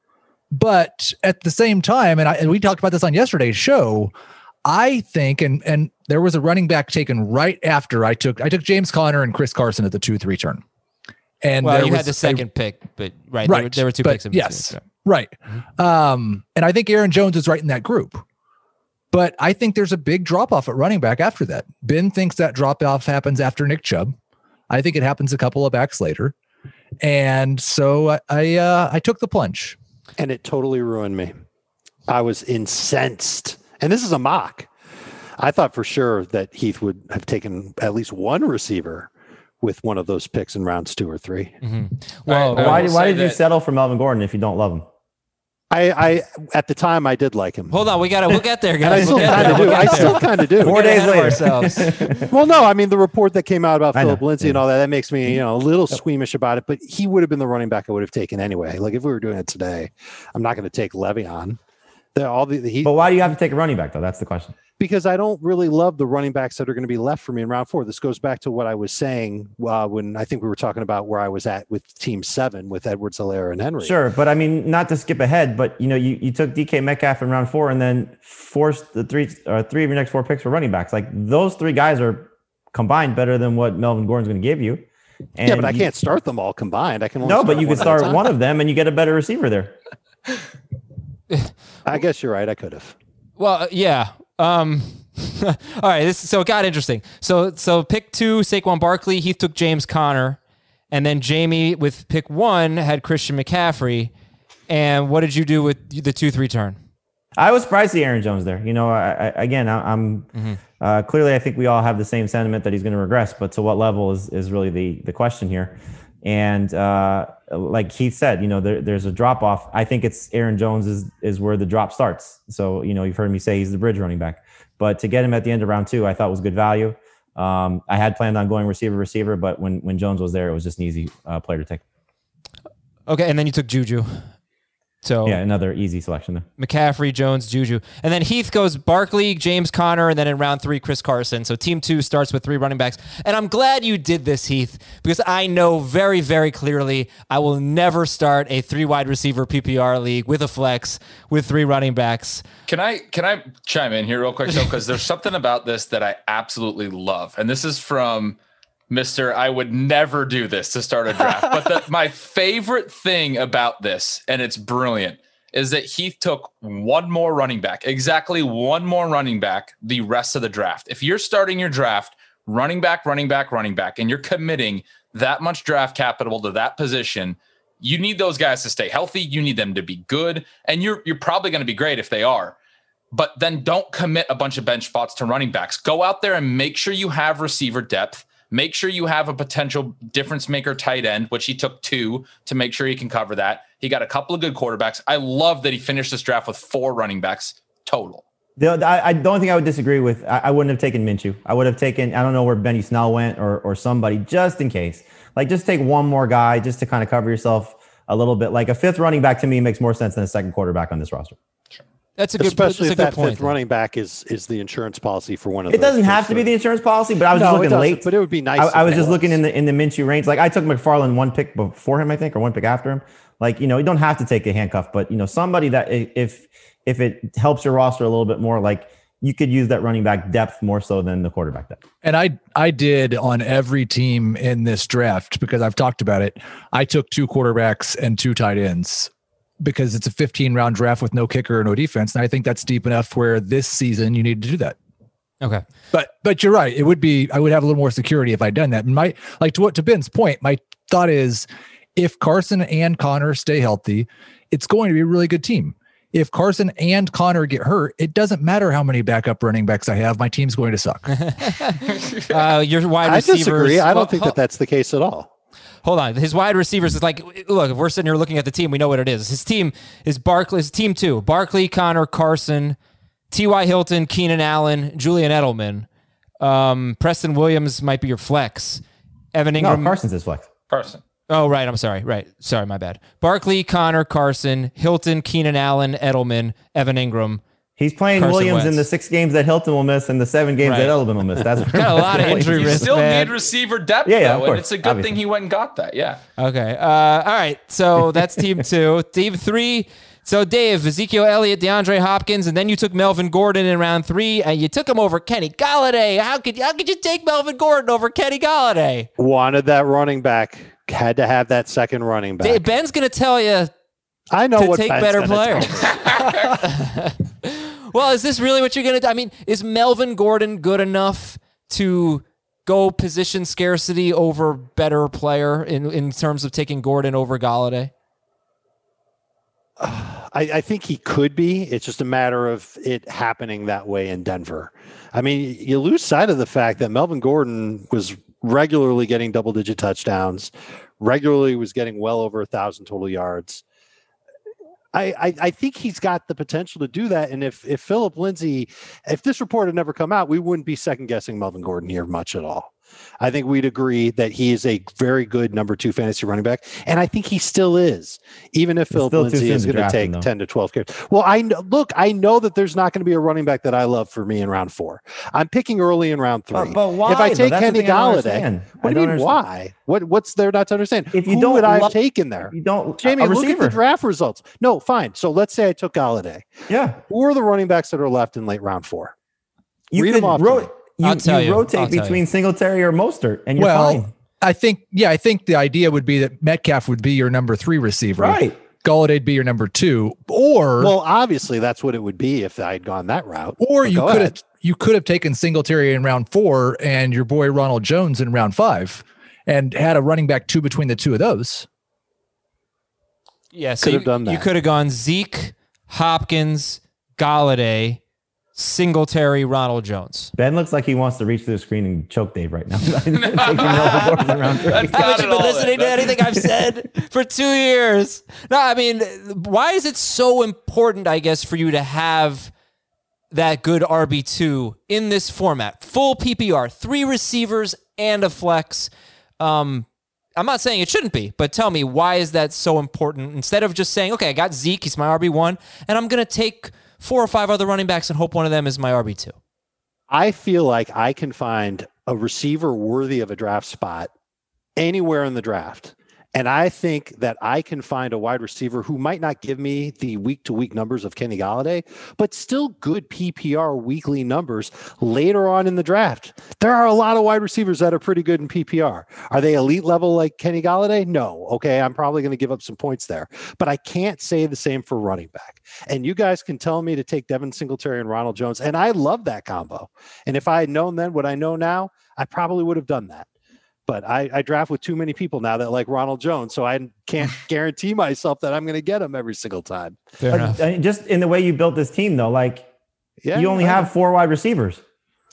But at the same time, and, I, and we talked about this on yesterday's show, I think, and and there was a running back taken right after I took I took James Conner and Chris Carson at the two three turn. And well, there you was had the a- second pick, but right, right. There, were, there were two but picks in yes, between. right. Um, and I think Aaron Jones is right in that group. But I think there's a big drop off at running back after that. Ben thinks that drop off happens after Nick Chubb. I think it happens a couple of backs later. And so I I, uh, I took the plunge. And it totally ruined me. I was incensed. And this is a mock. I thought for sure that Heath would have taken at least one receiver with one of those picks in rounds two or three. Mm-hmm. Well, I why will why say did you settle for Melvin Gordon if you don't love him? I, I at the time I did like him. hold on, we got to. We'll get there, and I still We'll kind there. of We'll do. I still kind of do. Four days later. ourselves. [LAUGHS] Well, no, I mean the report that came out about Phillip Lindsay and all that that makes me mm-hmm. you know a little squeamish about it. But he would have been the running back I would have taken anyway. Like if we were doing it today, I'm not going to take Le'Veon. The, all the, he, But why do you have to take a running back though? That's the question. because I don't really love the running backs that are going to be left for me in round four. This goes back to what I was saying uh, when I think we were talking about where I was at with Team Seven with Edwards, Helaire, and Henry. Sure, but I mean, not to skip ahead, but you know, you, you took DK Metcalf in round four and then forced the three uh, three of your next four picks for running backs. Like those three guys are combined better than what Melvin Gordon's going to give you. And yeah, but I you- can't start them all combined. I can only No, but you can start one of them and you get a better receiver there. [LAUGHS] [LAUGHS] I guess you're right. I could have. Well, uh, yeah. Um, [LAUGHS] all right. This so it got interesting. So so pick two, Saquon Barkley. Heath took James Conner, and then Jamey with pick one had Christian McCaffrey. And what did you do with the two three turn? I was surprised to see Aaron Jones there. You know, I, I, again, I, I'm uh, clearly I think we all have the same sentiment that he's going to regress, but to what level is is really the the question here. And uh, like Heath said, you know, there, there's a drop off. I think it's Aaron Jones is is where the drop starts. So you know, you've heard me say he's the bridge running back, but to get him at the end of round two, I thought was good value. Um, I had planned on going receiver receiver, but when when Jones was there, it was just an easy uh, player to take. Okay, and then you took Juju. So Yeah, another easy selection there. McCaffrey, Jones, Juju. And then Heath goes Barkley, James Conner, and then in round three, Chris Carson. So team two starts with three running backs. And I'm glad you did this, Heath, because I know very, very clearly I will never start a three wide receiver PPR league with a flex with three running backs. Can I can I chime in here real quick though? Because there's [LAUGHS] something about this that I absolutely love, and this is from Mister. I would never do this to start a draft, but the, [LAUGHS] my favorite thing about this, and it's brilliant, is that Heath took one more running back, exactly one more running back, the rest of the draft. If you're starting your draft, running back, running back, running back, and you're committing that much draft capital to that position, you need those guys to stay healthy. You need them to be good, and you're you're probably going to be great if they are. But then don't commit a bunch of bench spots to running backs. Go out there and make sure you have receiver depth. Make sure you have a potential difference maker tight end, which he took two to make sure he can cover that. He got a couple of good quarterbacks. I love that he finished this draft with four running backs total. The, I, I don't think I would disagree with. I, I wouldn't have taken Minshew. I would have taken. I don't know where Benny Snell went or or somebody just in case. Like just take one more guy just to kind of cover yourself a little bit. Like a fifth running back to me makes more sense than a second quarterback on this roster. That's a good. Especially that's a if good that point. fifth though. running back is is the insurance policy for one of. It doesn't have to be the insurance policy, but I was No, just looking late. but it would be nice. I, I was it just looking in the in the Minshew range. Like I took McFarland one pick before him, I think, or one pick after him. Like you know, you don't have to take a handcuff, but you know, somebody that if if it helps your roster a little bit more, like you could use that running back depth more so than the quarterback depth. And I I did on every team in this draft because I've talked about it. I took two quarterbacks and two tight ends because it's a 15 round draft with no kicker or no defense. And I think that's deep enough where this season you need to do that. Okay. But but you're right. It would be I would have a little more security if I'd done that. And my like to what to Ben's point, my thought is if Carson and Conner stay healthy, it's going to be a really good team. If Carson and Conner get hurt, it doesn't matter how many backup running backs I have. My team's going to suck. [LAUGHS] Uh, your wide I disagree. I don't think that that's the case at all. Hold on. His wide receivers is like, look, if we're sitting here looking at the team, we know what it is. His team is Barkley, his team two Barkley, Conner, Carson, T.Y. Hilton, Keenan Allen, Julian Edelman. Um, Preston Williams might be your flex. Evan Engram. No, Ingram. Carson's his flex. Carson. Oh, right. I'm sorry. Right. Sorry. My bad. Barkley, Conner, Carson, Hilton, Keenan Allen, Edelman, Evan Engram. He's playing Carson Williams in the six games that Hilton will miss and the seven games Right. that Edelman will miss. That's [LAUGHS] Got a lot of injury You risk, still man. need receiver depth, Yeah, yeah, though, of and course, it's a good obviously. thing he went and got that. Yeah. Okay. Uh, all right. So [LAUGHS] that's team two. team three. So Dave, Ezekiel Elliott, DeAndre Hopkins, and then you took Melvin Gordon in round three, and you took him over Kenny Golladay. How could how could you take Melvin Gordon over Kenny Golladay? Wanted that running back. Had to have that second running back. Dave, Ben's gonna tell you I know to what take better players. [LAUGHS] [LAUGHS] well, is this really what you're gonna do? I mean, is Melvin Gordon good enough to go position scarcity over better player in in terms of taking Gordon over Golladay? [SIGHS] I, I think he could be. It's just a matter of it happening that way in Denver. I mean, you lose sight of the fact that Melvin Gordon was regularly getting double digit touchdowns, regularly was getting well over a thousand total yards. I, I, I think he's got the potential to do that. And if if Phillip Lindsay, if this report had never come out, we wouldn't be second guessing Melvin Gordon here much at all. I think we'd agree that he is a very good number two fantasy running back, and I think he still is, even if Phillip Lindsay is going to take though. ten to twelve carries. Well, I know, look, I know that there's not going to be a running back that I love for me in round four. I'm picking early in round three. But, but why? if I take Kenny Golladay, what do you mean? understand. Why? What what's there not to understand? If you Who don't would I have taken there? You don't, Jamey, look at the draft results. No, fine. So let's say I took Golladay. Yeah, Who are the running backs that are left in late round four? you Read them off to ro- me. You, I'll tell you you. I'll rotate tell between Singletary or Mostert, and you're well, fine. I think yeah, I think the idea would be that Metcalf would be your number three receiver. Right. Golladay'd be your number two. Or Well, obviously that's what it would be if I had gone that route. or But you could ahead. have you could have taken Singletary in round four and your boy Ronald Jones in round five and had a running back two between the two of those. Yeah, so Could you, have done that. you could have gone Zeke, Hopkins, Golladay, Singletary, Ronald Jones. Ben looks like he wants to reach through the screen and choke Dave right now. [LAUGHS] Taking Melvin Gordon in round three. That's Haven't you been listening to anything I've said [LAUGHS] for two years? No, I mean, why is it so important, I guess, for you to have that good RB2 in this format? Full PPR, three receivers and a flex. Um, I'm not saying it shouldn't be, but tell me, why is that so important? Instead of just saying, okay, I got Zeke, he's my RB1, and I'm going to take four or five other running backs and hope one of them is my RB2. I feel like I can find a receiver worthy of a draft spot anywhere in the draft. And I think that I can find a wide receiver who might not give me the week to week numbers of Kenny Golladay, but still good PPR weekly numbers later on in the draft. There are a lot of wide receivers that are pretty good in PPR. Are they elite level like Kenny Golladay? No. Okay. I'm probably going to give up some points there, but I can't say the same for running back. And you guys can tell me to take Devin Singletary and Ronald Jones. And I love that combo. And if I had known then what I know now, I probably would have done that. But I, I draft with too many people now that like Ronald Jones, so I can't [LAUGHS] guarantee myself that I'm going to get him every single time. Fair But, enough. I mean, just in the way you built this team, though, like Yeah, you only I have four wide receivers.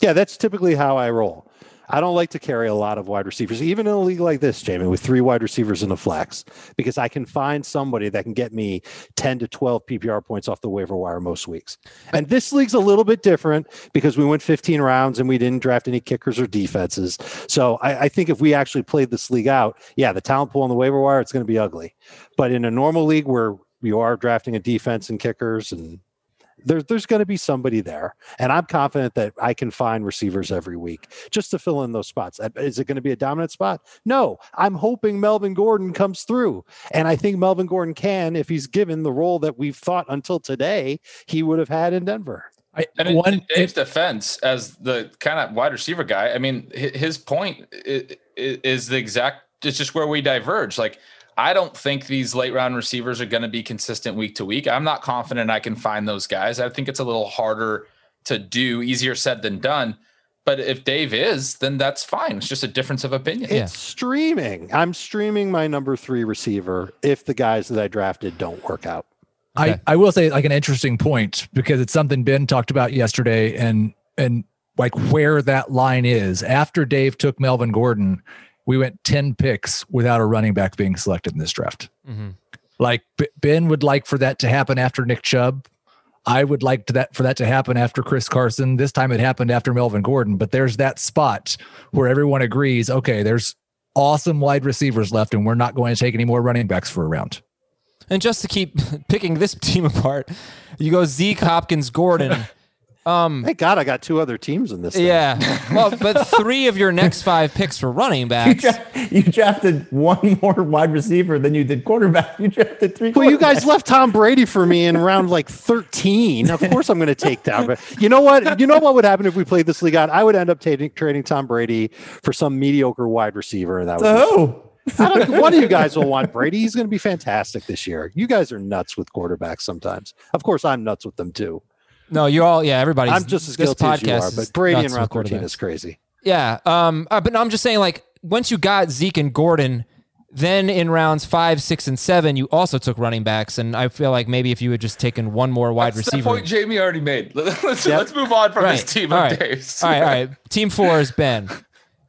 Yeah, that's typically how I roll. I don't like to carry a lot of wide receivers, even in a league like this, Jamey, with three wide receivers in the flex, because I can find somebody that can get me 10 to 12 PPR points off the waiver wire most weeks. And this league's a little bit different because we went 15 rounds and we didn't draft any kickers or defenses. So I, I think if we actually played this league out, yeah, the talent pool on the waiver wire, it's going to be ugly. But in a normal league where you are drafting a defense and kickers and There's there's going to be somebody there, and I'm confident that I can find receivers every week just to fill in those spots. Uh, Is it going to be a dominant spot? No, I'm hoping Melvin Gordon comes through, and I think Melvin Gordon can if he's given the role that we've thought until today he would have had in Denver. I, And in, one, in Dave's defense, as the kind of wide receiver guy, I mean, his point is, is the exact. It's just where we diverge. Like, I don't think these late round receivers are going to be consistent week to week. I'm not confident I can find those guys. I think it's a little harder to do, easier said than done. But if Dave is, then that's fine. It's just a difference of opinion. Yeah. It's streaming. I'm streaming my number three receiver if the guys that I drafted don't work out. I, I will say like an interesting point because it's something Ben talked about yesterday and and like where that line is. After Dave took Melvin Gordon, we went 10 picks without a running back being selected in this draft. Mhm. Like Ben would like for that to happen after Nick Chubb. I would like to that for that to happen after Chris Carson. This time it happened after Melvin Gordon, but there's that spot where everyone agrees, okay, there's awesome wide receivers left and we're not going to take any more running backs for a round. And just to keep [LAUGHS] picking this [LAUGHS] team apart, you go Zeke, Hopkins, Gordon. [LAUGHS] Um, Thank God I got two other teams in this. thing. yeah. [LAUGHS] Well, but three of your next five picks were running You, backs. dra- you drafted one more wide receiver than you did quarterback. [LAUGHS] You drafted three. Well, you guys left Tom Brady for me in round like 13. Of course, I'm going to take Tom. But you know what? You know what would happen if we played this league out? I would end up trading trading Tom Brady for some mediocre wide receiver, and that would. So I don't, one of you guys will want Brady. He's going to be fantastic this year. You guys are nuts with quarterbacks sometimes. Of course, I'm nuts with them too. No, you're all yeah. Everybody's. I'm just as this guilty as you podcast are. But Brady and nuts round with 13 quarterbacks. is crazy. Yeah. Um. uh, but no, I'm just saying, like, once you got Zeke and Gordon, then in rounds five, six, and seven, you also took running backs, and I feel like maybe if you had just taken one more wide That's the receiver. point Jamey already made. [LAUGHS] Let's, Yep. let's move on from Right. this team all of right. Dave's. all right. All right. [LAUGHS] Team four is Ben.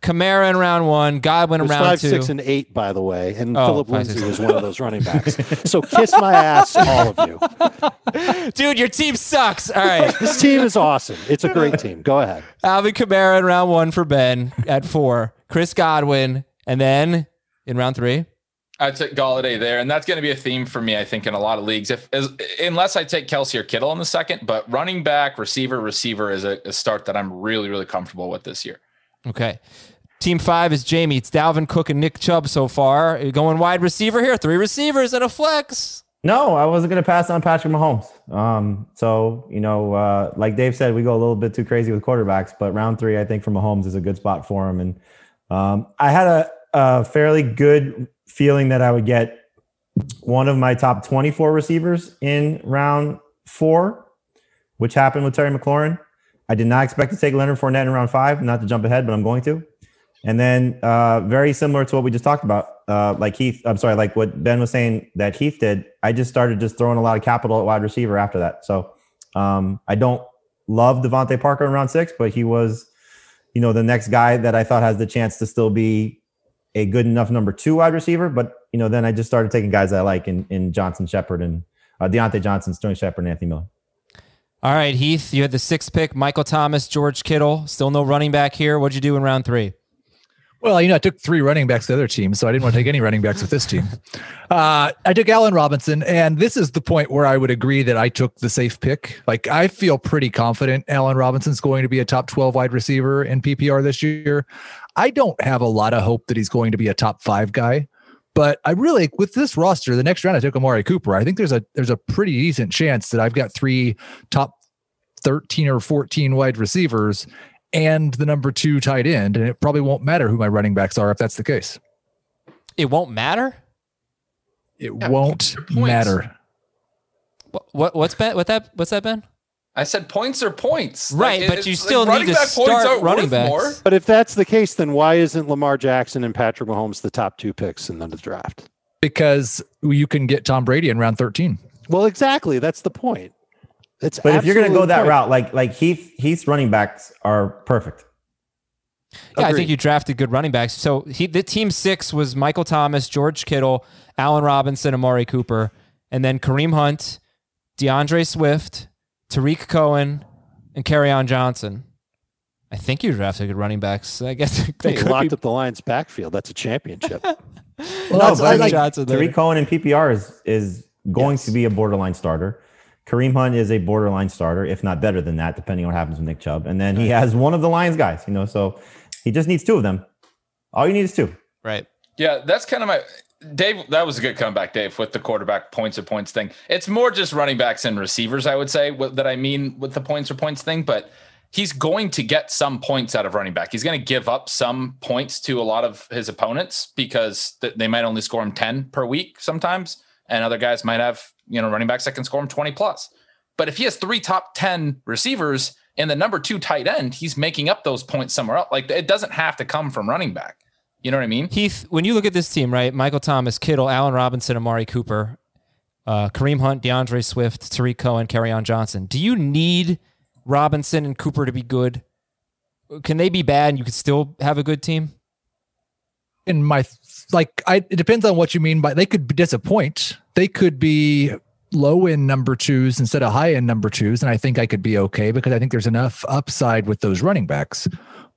Kamara in round one, Godwin in There's round five, two. six, and eight, by the way. And Oh, Phillip Lindsay six. was one of those running backs. [LAUGHS] So kiss my ass, all of you. [LAUGHS] Dude, your team sucks. All right. [LAUGHS] This team is awesome. It's a great team. Go ahead. Alvin Kamara in round one for Ben at four. Chris Godwin, and then in round three. I took Golladay there, and that's going to be a theme for me. I think in a lot of leagues, if as, unless I take Kelce or Kittle in the second, but running back, receiver, receiver is a, a start that I'm really, really comfortable with this year. Okay. Team five is Jamey. It's Dalvin Cook and Nick Chubb so far. You're going wide receiver here. Three receivers and a flex. no, I wasn't going to pass on Patrick Mahomes. Um, so you know, uh, like Dave said, we go a little bit too crazy with quarterbacks, but round three, I think for Mahomes is a good spot for him. And um, I had a, a fairly good feeling that I would get one of my top 24 receivers in round four, which happened with Terry McLaurin. I did not expect to take Leonard Fournette in round five, not to jump ahead, but I'm going to. And then, uh, very similar to what we just talked about, uh, like Heath, I'm sorry, like what Ben was saying that Heath did, I just started just throwing a lot of capital at wide receiver after that. So um, I don't love DeVante Parker in round six, but he was, you know, the next guy that I thought has the chance to still be a good enough number two wide receiver. But, you know, then I just started taking guys I like in, in Johnson Shepard and uh, Diontae Johnson, Sterling Shepard, and Anthony Miller. All right, Heath, you had the sixth pick. Michael Thomas, George Kittle. Still no running back here. What'd you do in round three? Well, you know, I took three running backs to the other team, so I didn't want to take any running backs with this team. Uh, I took Allen Robinson, and this is the point where I would agree that I took the safe pick. Like, I feel pretty confident Allen Robinson's going to be a top 12 wide receiver in PPR this year. I don't have a lot of hope that he's going to be a top five guy, but I really, with this roster, the next round I took Amari Cooper. I think there's a there's a pretty decent chance that I've got three top 13 or 14 wide receivers and the number two tight end. And it probably won't matter who my running backs are if that's the case. It won't matter. It Yeah, won't matter. What, what what's Ben? What that? What's that, Ben? I said points are points, Right, Like, but it's- you like, still need to back points start running worth backs. more. But if that's the case, then why isn't Lamar Jackson and Patrick Mahomes the top two picks in the draft? Because you can get Tom Brady in round 13. Well, exactly. That's the point. It's But if you're going to go that point. route, like like Heath Heath's running backs are perfect. Yeah, I think you drafted good running backs. So he, the team six was Michael Thomas, George Kittle, Allen Robinson, Amari Cooper, and then Kareem Hunt, D'Andre Swift, Tarik Cohen, and on Johnson. I think you drafted good running backs. I guess [LAUGHS] they Hey, you could locked be. up the Lions' backfield. That's a championship. Well, [LAUGHS] No, that's- but I I like- like Johnson later. Tarik Cohen in PPR is is going Yes. to be a borderline starter. Kareem Hunt is a borderline starter, if not better than that, depending on what happens with Nick Chubb. And then he has one of the Lions guys, you know, so he just needs two of them. All you need is two. Right. Yeah, that's kind of my Dave. That was a good comeback, Dave, with the quarterback points or points thing. It's more just running backs and receivers, I would say, what, that I mean with the points or points thing. But he's going to get some points out of running back. He's going to give up some points to a lot of his opponents because th- they might only score him 10 per week sometimes. And other guys might have, you know, running backs that can score him 20 plus. But if he has three top 10 receivers and the number two tight end, he's making up those points somewhere else. Like it doesn't have to come from running back. You know what I mean? Heath, when you look at this team, right? Michael Thomas, Kittle, Allen Robinson, Amari Cooper, uh, Kareem Hunt, D'Andre Swift, Tarik Cohen, Kerryon Johnson. Do you need Robinson and Cooper to be good? Can they be bad and you could still have a good team? in my like I it depends on what you mean by they could disappoint. They could be low end number twos instead of high end number twos, and I think I could be okay because I think there's enough upside with those running backs.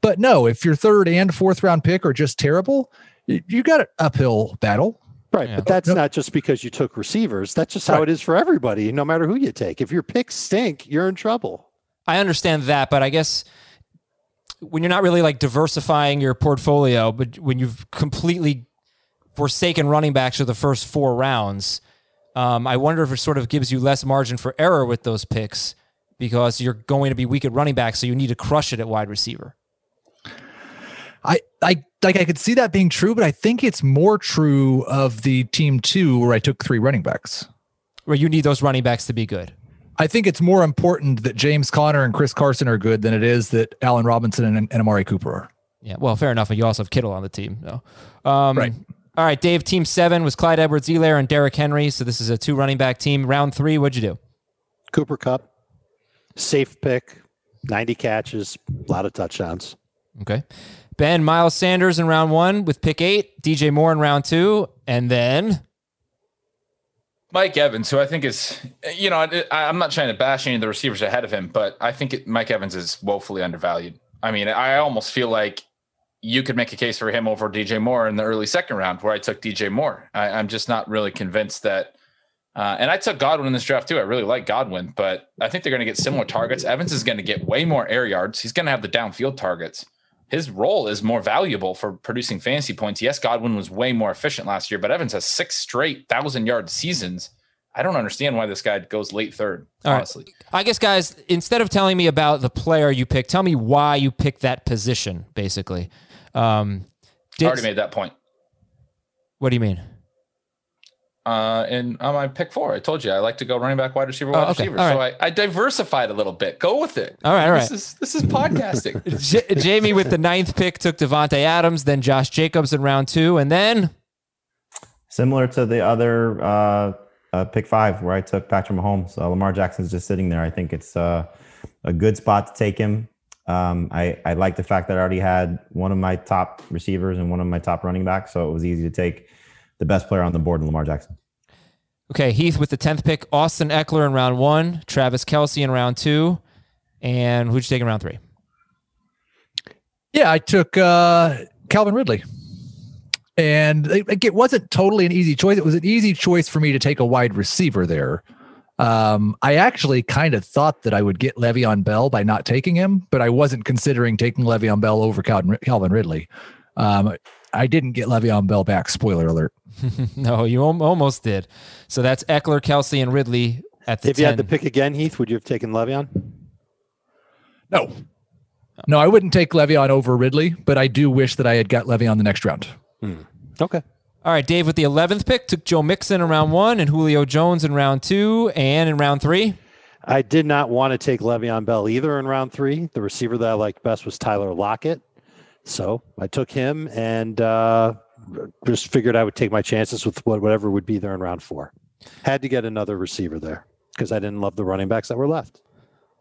But no, if your third and fourth round pick are just terrible, you got an uphill battle. Right, Yeah. but that's No. not just because you took receivers. That's just how Right. it is for everybody, no matter who you take. If your picks stink, you're in trouble. I understand that, but I guess when you're not really like diversifying your portfolio, but when you've completely forsaken running backs for the first four rounds, um, I wonder if it sort of gives you less margin for error with those picks because you're going to be weak at running back, so you need to crush it at wide receiver. I I like I could see that being true, but I think it's more true of the team two where I took three running backs. Where you need those running backs to be good. I think it's more important that James Conner and Chris Carson are good than it is that Allen Robinson and, and Amari Cooper are. Yeah, well, fair enough. And you also have Kittle on the team. No. Um, Right. All right, Dave. Team seven was Clyde Edwards, Helaire, and Derrick Henry. So this is a two running back team. Round three, what'd you do? Cooper Kupp, safe pick, 90 catches, a lot of touchdowns. Okay. Ben Miles Sanders in round one with pick eight, DJ Moore in round two, and then Mike Evans, who I think is, you know, I, I'm not trying to bash any of the receivers ahead of him, but I think it, Mike Evans is woefully undervalued. I mean, I almost feel like you could make a case for him over DJ Moore in the early second round, where I took DJ Moore. I, I'm just not really convinced that. Uh, and I took Godwin in this draft too. I really like Godwin, but I think they're going to get similar targets. Evans is going to get way more air yards. He's going to have the downfield targets. His role is more valuable for producing fantasy points. Yes, Godwin was way more efficient last year, but Evans has six straight thousand yard seasons. I don't understand why this guy goes late third. All right. honestly, I guess, guys, instead of telling me about the player you picked, tell me why you picked that position, basically. Um, I already made that point. What do you mean? Uh, and on my pick four, I told you I like to go running back, wide receiver, Oh, wide okay. receiver. All So I, I diversified a little bit. Go with it. All right, all This is this is podcasting. [LAUGHS] J- Jamey with the ninth pick took Davante Adams, then Josh Jacobs in round two, and then Similar to the other uh, uh, pick five where I took Patrick Mahomes. Uh, Lamar Jackson's just sitting there. I think it's uh, a good spot to take him. Um, I, I like the fact that I already had one of my top receivers and one of my top running backs, so it was easy to take the best player on the board, in Lamar Jackson. okay, Heath with the tenth pick, Austin Ekeler in round one, Travis Kelce in round two, and who'd you take in round three? Yeah, I took uh, Calvin Ridley. And it, it wasn't totally an easy choice. It was an easy choice for me to take a wide receiver there. Um, I actually kind of thought that I would get Le'Veon Bell by not taking him, but I wasn't considering taking Le'Veon Bell over Calvin, Calvin Ridley. Um, I didn't get Le'Veon Bell back. Spoiler alert. [LAUGHS] no, you almost did. So that's Ekeler, Kelce, and Ridley at the If you had to pick again, Heath, would you have taken Le'Veon? No, no, I wouldn't take Le'Veon over Ridley, but I do wish that I had got Le'Veon the next round. Okay. All right, Dave with the 11th pick took Joe Mixon in round one and Julio Jones in round two and in round three. I did not want to take Le'Veon Bell either in round three. The receiver that I liked best was Tyler Lockett. So I took him and uh, just figured I would take my chances with whatever would be there in round four. Had to get another receiver there because I didn't love the running backs that were left.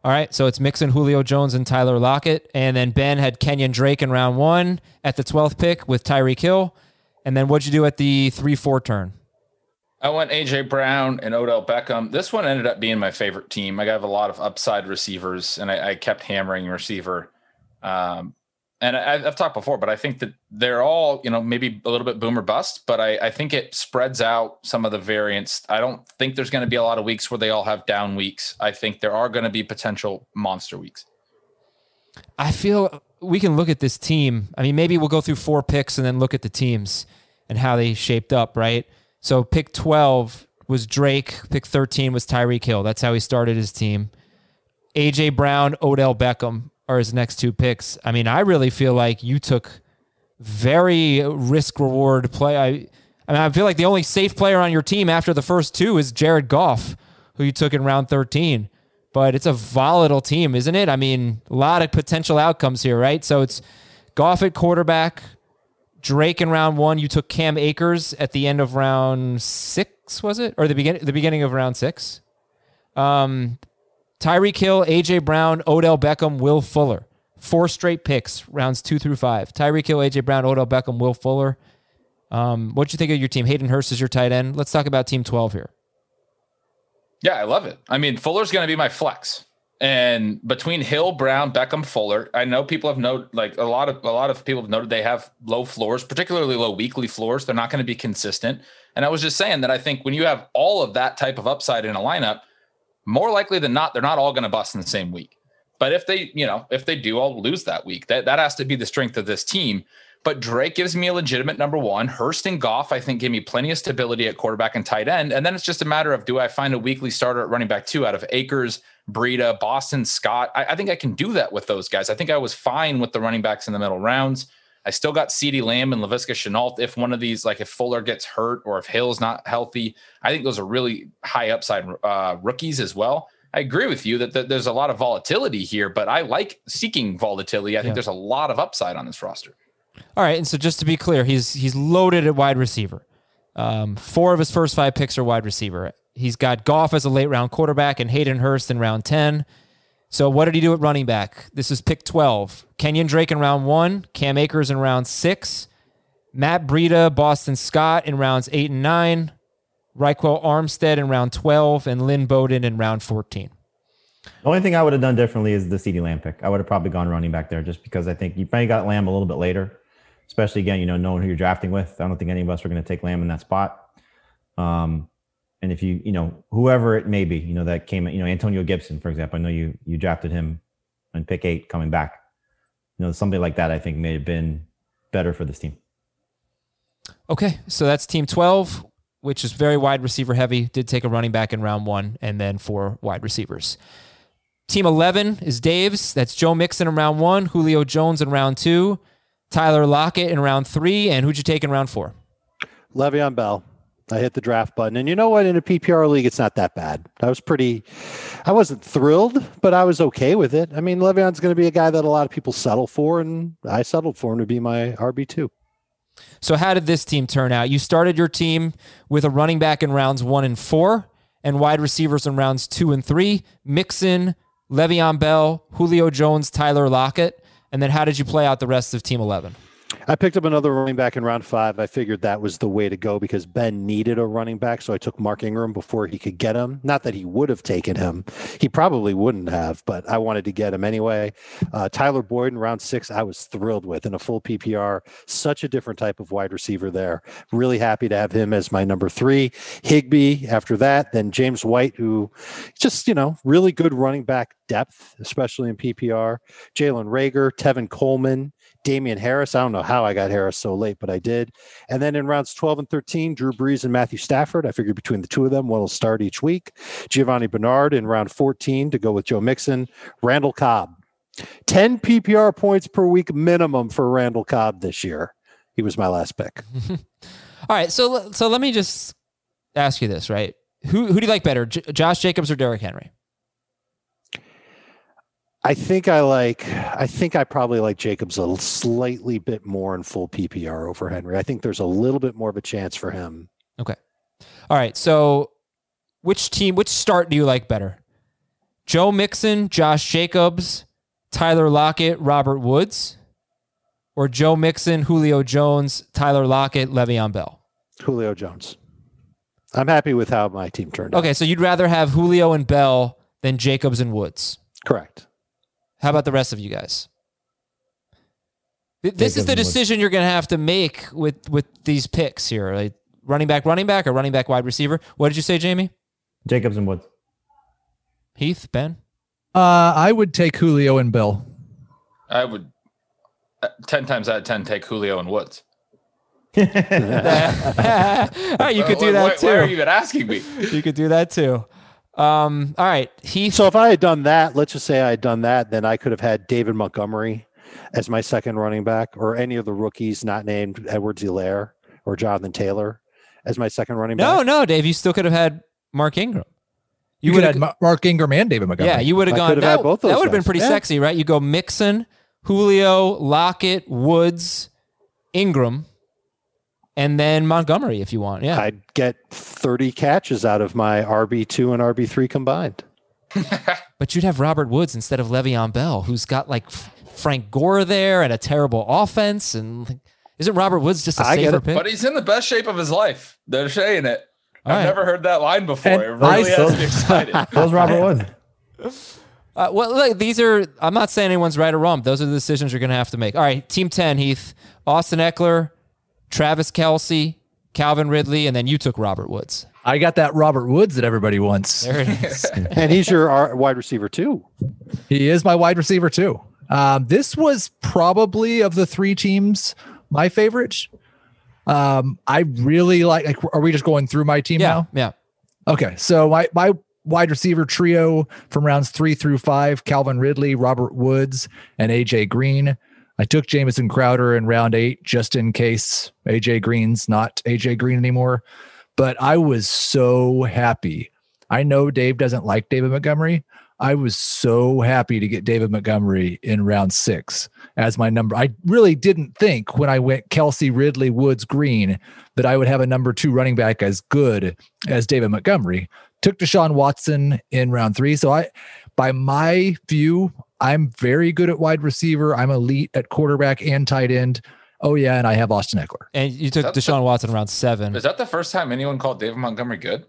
All right, so it's Mixon, Julio Jones, and Tyler Lockett. And then Ben had Kenyon Drake in round one at the 12th pick with Tyreek Hill. And then what'd you do at the 3 4 turn? I went AJ Brown and Odell Beckham. This one ended up being my favorite team. I have a lot of upside receivers, and I, I kept hammering receiver. Um, and I, I've talked before, but I think that they're all, you know, maybe a little bit boomer bust, but I, I think it spreads out some of the variance. I don't think there's going to be a lot of weeks where they all have down weeks. I think there are going to be potential monster weeks. I feel we can look at this team. I mean, maybe we'll go through four picks and then look at the teams and how they shaped up, right? So pick 12 was Drake, pick 13 was Tyreek Hill. That's how he started his team. AJ Brown, Odell Beckham are his next two picks. I mean, I really feel like you took very risk reward play. I, I mean, I feel like the only safe player on your team after the first two is Jared Goff, who you took in round 13. But it's a volatile team, isn't it? I mean, a lot of potential outcomes here, right? So it's Goff at quarterback, Drake in round one. You took Cam Akers at the end of round six, was it, or the beginning the beginning of round six? Um, Tyreek Hill, AJ Brown, Odell Beckham, Will Fuller. Four straight picks, rounds two through five. Tyreek Hill, AJ Brown, Odell Beckham, Will Fuller. Um, what'd you think of your team? Hayden Hurst is your tight end. Let's talk about team 12 here. Yeah, I love it. I mean, Fuller's going to be my flex. And between Hill, Brown, Beckham, Fuller, I know people have noted like a lot of a lot of people have noted they have low floors, particularly low weekly floors. They're not going to be consistent. And I was just saying that I think when you have all of that type of upside in a lineup, more likely than not, they're not all going to bust in the same week. But if they, you know, if they do all lose that week, that, that has to be the strength of this team. But Drake gives me a legitimate number one. Hurst and Goff, I think, give me plenty of stability at quarterback and tight end. And then it's just a matter of do I find a weekly starter at running back two out of Akers, Breida, Boston, Scott? I, I think I can do that with those guys. I think I was fine with the running backs in the middle rounds. I still got CeeDee Lamb and Laviska Shenault. If one of these, like if Fuller gets hurt or if Hill's not healthy, I think those are really high upside uh, rookies as well. I agree with you that, that, there's a lot of volatility here, but I like seeking volatility. I think Yeah. there's a lot of upside on this roster. All right, and so just to be clear, he's he's loaded at wide receiver. Um, four of his first five picks are wide receiver. He's got Goff as a late round quarterback and Hayden Hurst in round ten. So what did he do at running back? This is pick twelve. Kenyon Drake in round one, Cam Akers in round six, Matt Breida, Boston Scott in rounds eight and nine, Ryquell Armstead in round twelve, and Lynn Bowden in round fourteen. The only thing I would have done differently is the CeeDee Lamb pick. I would have probably gone running back there just because I think you probably got Lamb a little bit later, especially again, you know, knowing who you're drafting with. I don't think any of us are going to take Lamb in that spot. Um, and if you, you know, whoever it may be, you know, that came, you know, Antonio Gibson, for example, I know you you drafted him in pick eight coming back. You know, somebody like that I think may have been better for this team. Okay, so that's team 12, which is very wide receiver heavy. Did take a running back in round one and then four wide receivers. Team 11 is Dave's. That's Joe Mixon in round one, Julio Jones in round two, Tyler Lockett in round three, and who'd you take in round four? Le'Veon Bell. I hit the draft button, and you know what? In a PPR league, it's not that bad. I was pretty. I wasn't thrilled, but I was okay with it. I mean, Le'Veon's going to be a guy that a lot of people settle for, and I settled for him to be my RB two. So, how did this team turn out? You started your team with a running back in rounds one and four, and wide receivers in rounds two and three. Mixon, Le'Veon Bell, Julio Jones, Tyler Lockett. And then, how did you play out the rest of team 11? I picked up another running back in round five. I figured that was the way to go because Ben needed a running back. So I took Mark Ingram before he could get him. Not that he would have taken him. He probably wouldn't have, but I wanted to get him anyway. Uh, Tyler Boyd in round six, I was thrilled with in a full PPR. Such a different type of wide receiver there. Really happy to have him as my number three. Higbee after that, then James White, who just, you know, really good running back depth, especially in PPR. Jalen Reagor, Tevin Coleman, Damien Harris. I don't know how I got Harris so late, but I did. And then in rounds 12 and 13, Drew Brees and Matthew Stafford. I figured between the two of them, one will start each week. Giovani Bernard in round 14 to go with Joe Mixon. Randall Cobb. 10 PPR points per week minimum for Randall Cobb this year. He was my last pick. [LAUGHS] All right, so so let me just ask you this, right? Who who do you like better, J- Josh Jacobs or Derrick Henry? I think I like. I think I probably like Jacobs a slightly bit more in full PPR over Henry. I think there's a little bit more of a chance for him. Okay. All right, so which team, which start do you like better? Joe Mixon, Josh Jacobs, Tyler Lockett, Robert Woods, or Joe Mixon, Julio Jones, Tyler Lockett, Le'Veon Bell? Julio Jones. I'm happy with how my team turned out. Okay, so you'd rather have Julio and Bell than Jacobs and Woods. Correct. How about the rest of you guys? Th- This is the and Woods. decision you're going to have to make with with these picks here. Like running back, running back, or running back, wide receiver. What did you say, Jamey? Jacobs and Woods. Heath, Ben. Uh, I would take Julio and Bill. I would uh, ten times out of ten take Julio and Woods. [LAUGHS] All right, you could do Why- that why, Why are too. you even asking me? You could do that too. Um, all right, He. So if I had done that, let's just say I had done that, then I could have had David Montgomery as my second running back, or any of the rookies not named Edwards-Helaire or Jonathan Taylor as my second running no, back. no, no, Dave. You still could have had Mark Ingram. You, would could have Ma- Mark Ingram and David Montgomery. Yeah, you would have gone. could have had That, both that would have been pretty Yeah. sexy, right? You go Mixon, Julio, Lockett, Woods, Ingram, and then Montgomery if you want. Yeah. I'd get 30 catches out of my RB2 and RB3 combined. [LAUGHS] But you'd have Robert Woods instead of Le'Veon Bell, who's got like F- Frank Gore there and a terrible offense. And like, isn't Robert Woods just a I get safer pick? But he's in the best shape of his life. They're saying it. All I've right. never heard that line before. And it really still- has me excited. [LAUGHS] Those Robert Woods. [LAUGHS] Uh, well, look, these are. I'm not saying anyone's right or wrong. Those are the decisions you're going to have to make. All right, Team Ten, Heath, Austin Ekeler, Travis Kelce, Calvin Ridley, and then you took Robert Woods. I got that Robert Woods that everybody wants. There it is. [LAUGHS] [LAUGHS] And he's your wide receiver too. He is my wide receiver too. Um, this was probably of the three teams my favorite. Um, I really like. Like, are we just going through my team yeah, now? yeah. Okay, so my my wide receiver trio from rounds three through five: Calvin Ridley, Robert Woods, and AJ Green. I took Jamison Crowder in round eight just in case AJ Green's not AJ Green anymore. But I was so happy. I know Dave doesn't like David Montgomery. I was so happy to get David Montgomery in round six as my number. I really didn't think when I went Kelce, Ridley, Woods, Green that I would have a number two running back as good as David Montgomery. Took Deshaun Watson in round three. So I, by my view, I'm very good at wide receiver. I'm elite at quarterback and tight end. Oh yeah, and I have Austin Ekeler. And you took That's Deshaun Watson around seven. Is that the first time anyone called David Montgomery good?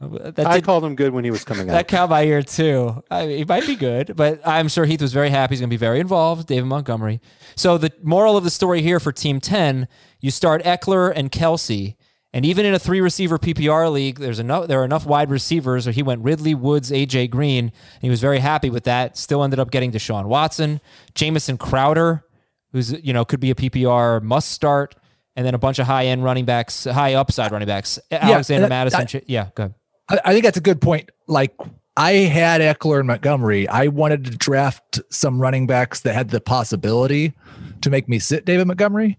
That I called him good when he was coming that out. count by year two. I mean, he might be good, but I'm sure Heath was very happy. He's going to be very involved. David Montgomery. So the moral of the story here for Team Ten: you start Ekeler and Kelce, and even in a three receiver PPR league, there's enough. There are enough wide receivers. Or he went Ridley, Woods, AJ Green, and he was very happy with that. Still ended up getting Deshaun Watson, Jamison Crowder, who's you know could be a PPR must start. And then a bunch of high end running backs, high upside running backs. Alexander that- Mattison. Ch- yeah, go ahead. I, I think that's a good point. Like I had Ekeler and Montgomery. I wanted to draft some running backs that had the possibility to make me sit David Montgomery.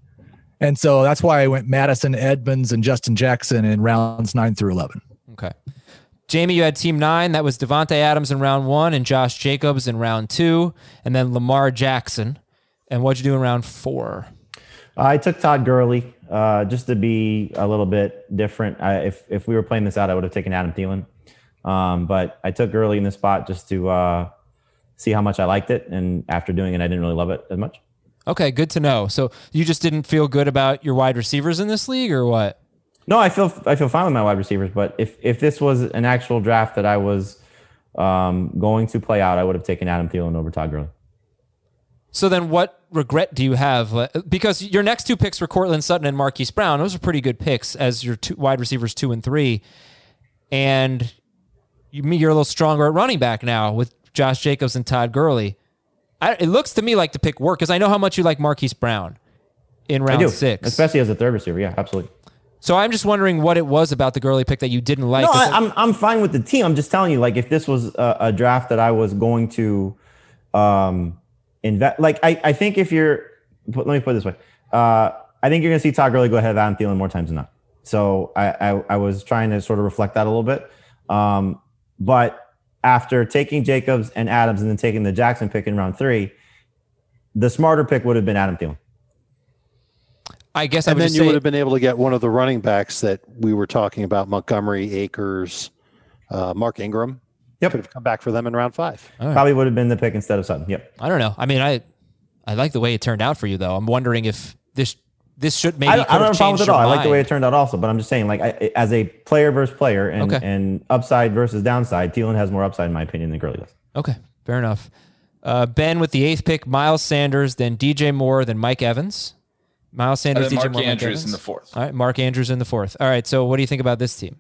And so that's why I went Mattison, Edmonds, and Justin Jackson in rounds nine through 11. Okay. Jamey, you had team nine. That was Davante Adams in round one and Josh Jacobs in round two, and then Lamar Jackson. And what'd you do in round four? I took Todd Gurley uh, just to be a little bit different. I, if if we were playing this out, I would have taken Adam Thielen, um, but I took Gurley in this spot just to uh, see how much I liked it. And after doing it, I didn't really love it as much. Okay, good to know. So you just didn't feel good about your wide receivers in this league, or what? No, I feel I feel fine with my wide receivers, but if if this was an actual draft that I was um, going to play out, I would have taken Adam Thielen over Todd Gurley. So then, what regret do you have? Because your next two picks were Courtland Sutton and Marquise Brown. Those are pretty good picks as your two wide receivers two and three, and you, you're a little stronger at running back now with Josh Jacobs and Todd Gurley. I, it looks to me like the pick worked because I know how much you like Marquise Brown in I round do, six. especially as a third receiver. Yeah, absolutely. so I'm just wondering what it was about the Gurley pick that you didn't like. No, I, I'm I'm fine with the team. I'm just telling you, like, if this was a, a draft that I was going to um, invest, like, I, I think if you're, put, let me put it this way, uh, I think you're going to see Todd Gurley go ahead of Adam Thielen more times than not. So I, I, I was trying to sort of reflect that a little bit, um, but after taking Jacobs and Adams and then taking the Jackson pick in round three, the smarter pick would have been Adam Thielen. I guess I and would then you say would have been able to get one of the running backs that we were talking about Montgomery, Akers, uh, Mark Ingram. Yep. Could have come back for them in round five. Probably would have been the pick instead of Sutton. Yep. I don't know. I mean, I I like the way it turned out for you though. I'm wondering if this this should maybe I don't, I don't have have a problem with it at all. your I like the way it turned out also, but I'm just saying, like, I, as a player versus player and, Okay. and upside versus downside, Thielen has more upside, in my opinion, than Gurley does. Okay, fair enough. Uh, ben with the eighth pick, Miles Sanders, then DJ Moore, then Mike Evans. Miles Sanders, then DJ Mark Moore, Mike Andrews Evans. in the fourth. All right, Mark Andrews in the fourth. All right, so what do you think about this team?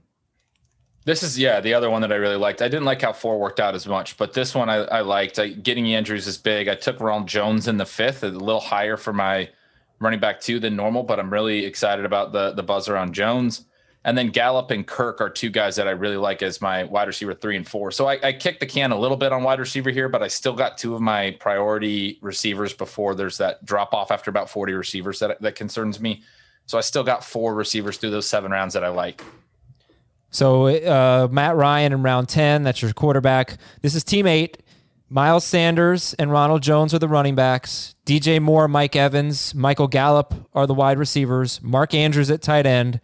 This is yeah the other one that I really liked. I didn't like how four worked out as much, but this one I, I liked. I, getting Andrews is big. I took Ronald Jones in the fifth, a little higher for my running back two than normal, but I'm really excited about the the buzz around Jones. And then Gallup and Kirk are two guys that I really like as my wide receiver three and four. So I, I kicked the can a little bit on wide receiver here, but I still got two of my priority receivers before there's that drop off after about 40 receivers that that concerns me. So I still got four receivers through those seven rounds that I like. So uh, Matt Ryan in round 10, that's your quarterback. This is team eight. Miles Sanders and Ronald Jones are the running backs. DJ Moore, Mike Evans, Michael Gallup are the wide receivers. Mark Andrews at tight end.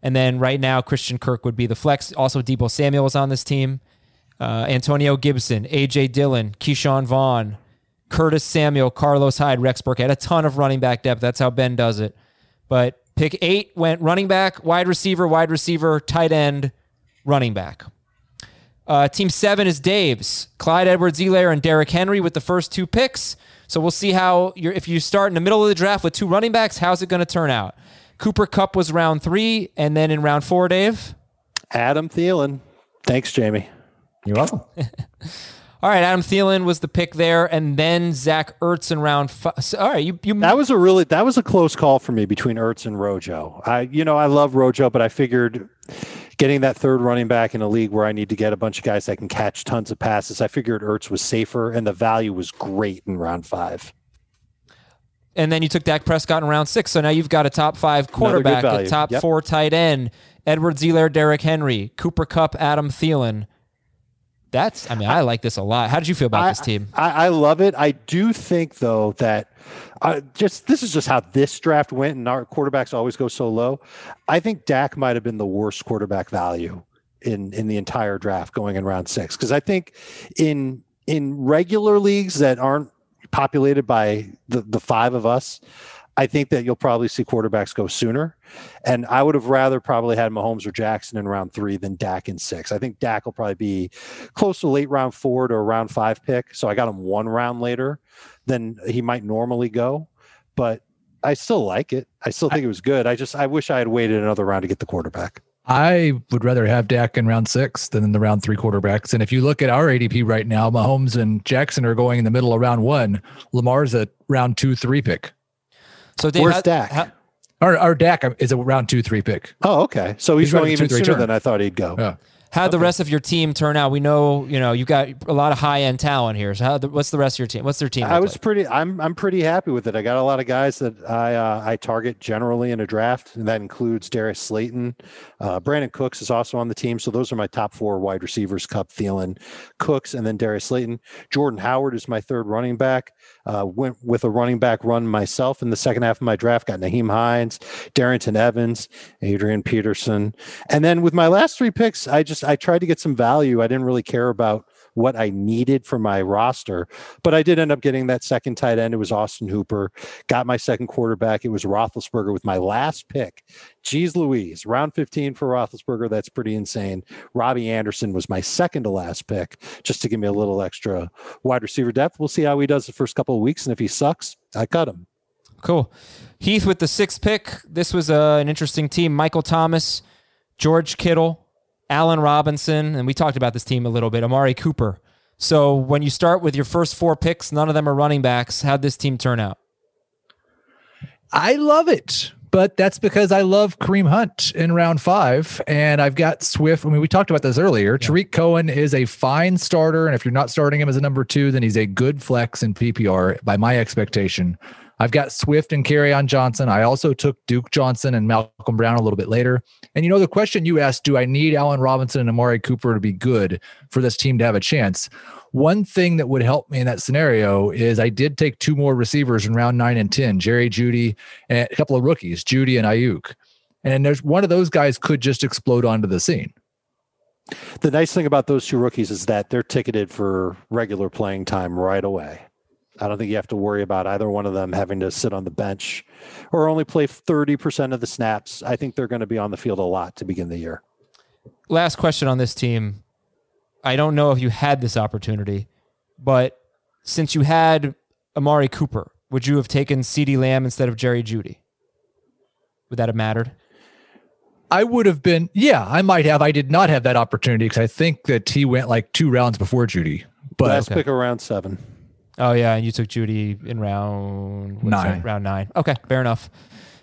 And then right now, Christian Kirk would be the flex. Also, Deebo Samuel is on this team. Uh, Antonio Gibson, AJ Dillon, Ke'Shawn Vaughn, Curtis Samuel, Carlos Hyde, Rex Burkhead. A ton of running back depth. That's how Ben does it. But pick eight went running back, wide receiver, wide receiver, tight end, running back. Uh, team seven is Dave's. Clyde Edwards-Helaire and Derrick Henry with the first two picks. So we'll see how you're if you start in the middle of the draft with two running backs, how's it going to turn out? Cooper Kupp was round three, and then in round four, Dave. Adam Thielen. Thanks, Jamey. You're welcome. [LAUGHS] All right, Adam Thielen was the pick there, and then Zach Ertz in round five. So, all right, you you That was a really that was a close call for me between Ertz and Rojo. I you know I love Rojo, but I figured getting that third running back in a league where I need to get a bunch of guys that can catch tons of passes, I figured Ertz was safer and the value was great in round five. and then you took Dak Prescott in round six. So now you've got a top five quarterback, a top Yep. four tight end, Edwards-Helaire, Derrick Henry, Cooper Kupp, Adam Thielen. That's, I mean, I like this a lot. How did you feel about I, this team? I, I love it. I do think though that uh, just this is just how this draft went, and our quarterbacks always go so low. I think Dak might have been the worst quarterback value in in the entire draft going in round six because I think in in regular leagues that aren't populated by the the five of us. I think that you'll probably see quarterbacks go sooner. And I would have rather probably had Mahomes or Jackson in round three than Dak in six. I think Dak will probably be close to late round four to a round five pick. So I got him one round later than he might normally go. But I still like it. I still think it was good. I just I wish I had waited another round to get the quarterback. I would rather have Dak in round six than in the round three quarterbacks. And if you look at our ADP right now, Mahomes and Jackson are going in the middle of round one. Lamar's a round two, three pick. So Dave, Where's how- Dak? how- Our, our Dak is a round two, three pick. Oh, okay. So he's, He's running going even two, three sooner turn. than I thought he'd go. Yeah. How'd the rest of your team turn out? We know, you know, you've got a lot of high end talent here. So, how, the, what's the rest of your team? What's their team? I was like? pretty. I'm I'm pretty happy with it. I got a lot of guys that I uh, I target generally in a draft, and that includes Darius Slayton. Uh, Brandin Cooks is also on the team, so those are my top four wide receivers: Kupp, Thielen, Cooks, and then Darius Slayton. Jordan Howard is my third running back. Uh, went with a running back run myself in the second half of my draft. Got Nyheim Hines, Darrynton Evans, Adrian Peterson, and then with my last three picks, I just I tried to get some value. I didn't really care about what I needed for my roster, but I did end up getting that second tight end. It was Austin Hooper. Got my second quarterback. It was Roethlisberger with my last pick. Jeez Louise, round 15 for Roethlisberger. That's pretty insane. Robbie Anderson was my second to last pick, just to give me a little extra wide receiver depth. We'll see how he does the first couple of weeks, and if he sucks, I cut him. Cool. Heath with the sixth pick. This was uh, an interesting team. Michael Thomas, George Kittle, Allen Robinson, and we talked about this team a little bit. Amari Cooper. So when you start with your first four picks, none of them are running backs. How'd this team turn out? I love it. But that's because I love Kareem Hunt in round five. And I've got Swift. I mean, we talked about this earlier. Tarik Cohen is a fine starter. And if you're not starting him as a number two, then he's a good flex in PPR by my expectation. I've got Swift and Kerryon Johnson. I also took Duke Johnson and Malcolm Brown a little bit later. And you know, the question you asked, do I need Allen Robinson and Amari Cooper to be good for this team to have a chance? One thing that would help me in that scenario is I did take two more receivers in round nine and 10, Jerry Jeudy and a couple of rookies, Jeudy and Aiyuk. And there's one of those guys could just explode onto the scene. The nice thing about those two rookies is that they're ticketed for regular playing time right away. I don't think you have to worry about either one of them having to sit on the bench or only play 30% of the snaps. I think they're going to be on the field a lot to begin the year. Last question on this team. I don't know if you had this opportunity, but since you had Amari Cooper, would you have taken CeeDee Lamb instead of Jerry Jeudy? Would that have mattered? I would have been, yeah, I might have. I did not have that opportunity because I think that he went like two rounds before Jeudy. But Last pick around seven. Oh yeah, and you took Jeudy in round Nine. that? Round nine. Okay, fair enough.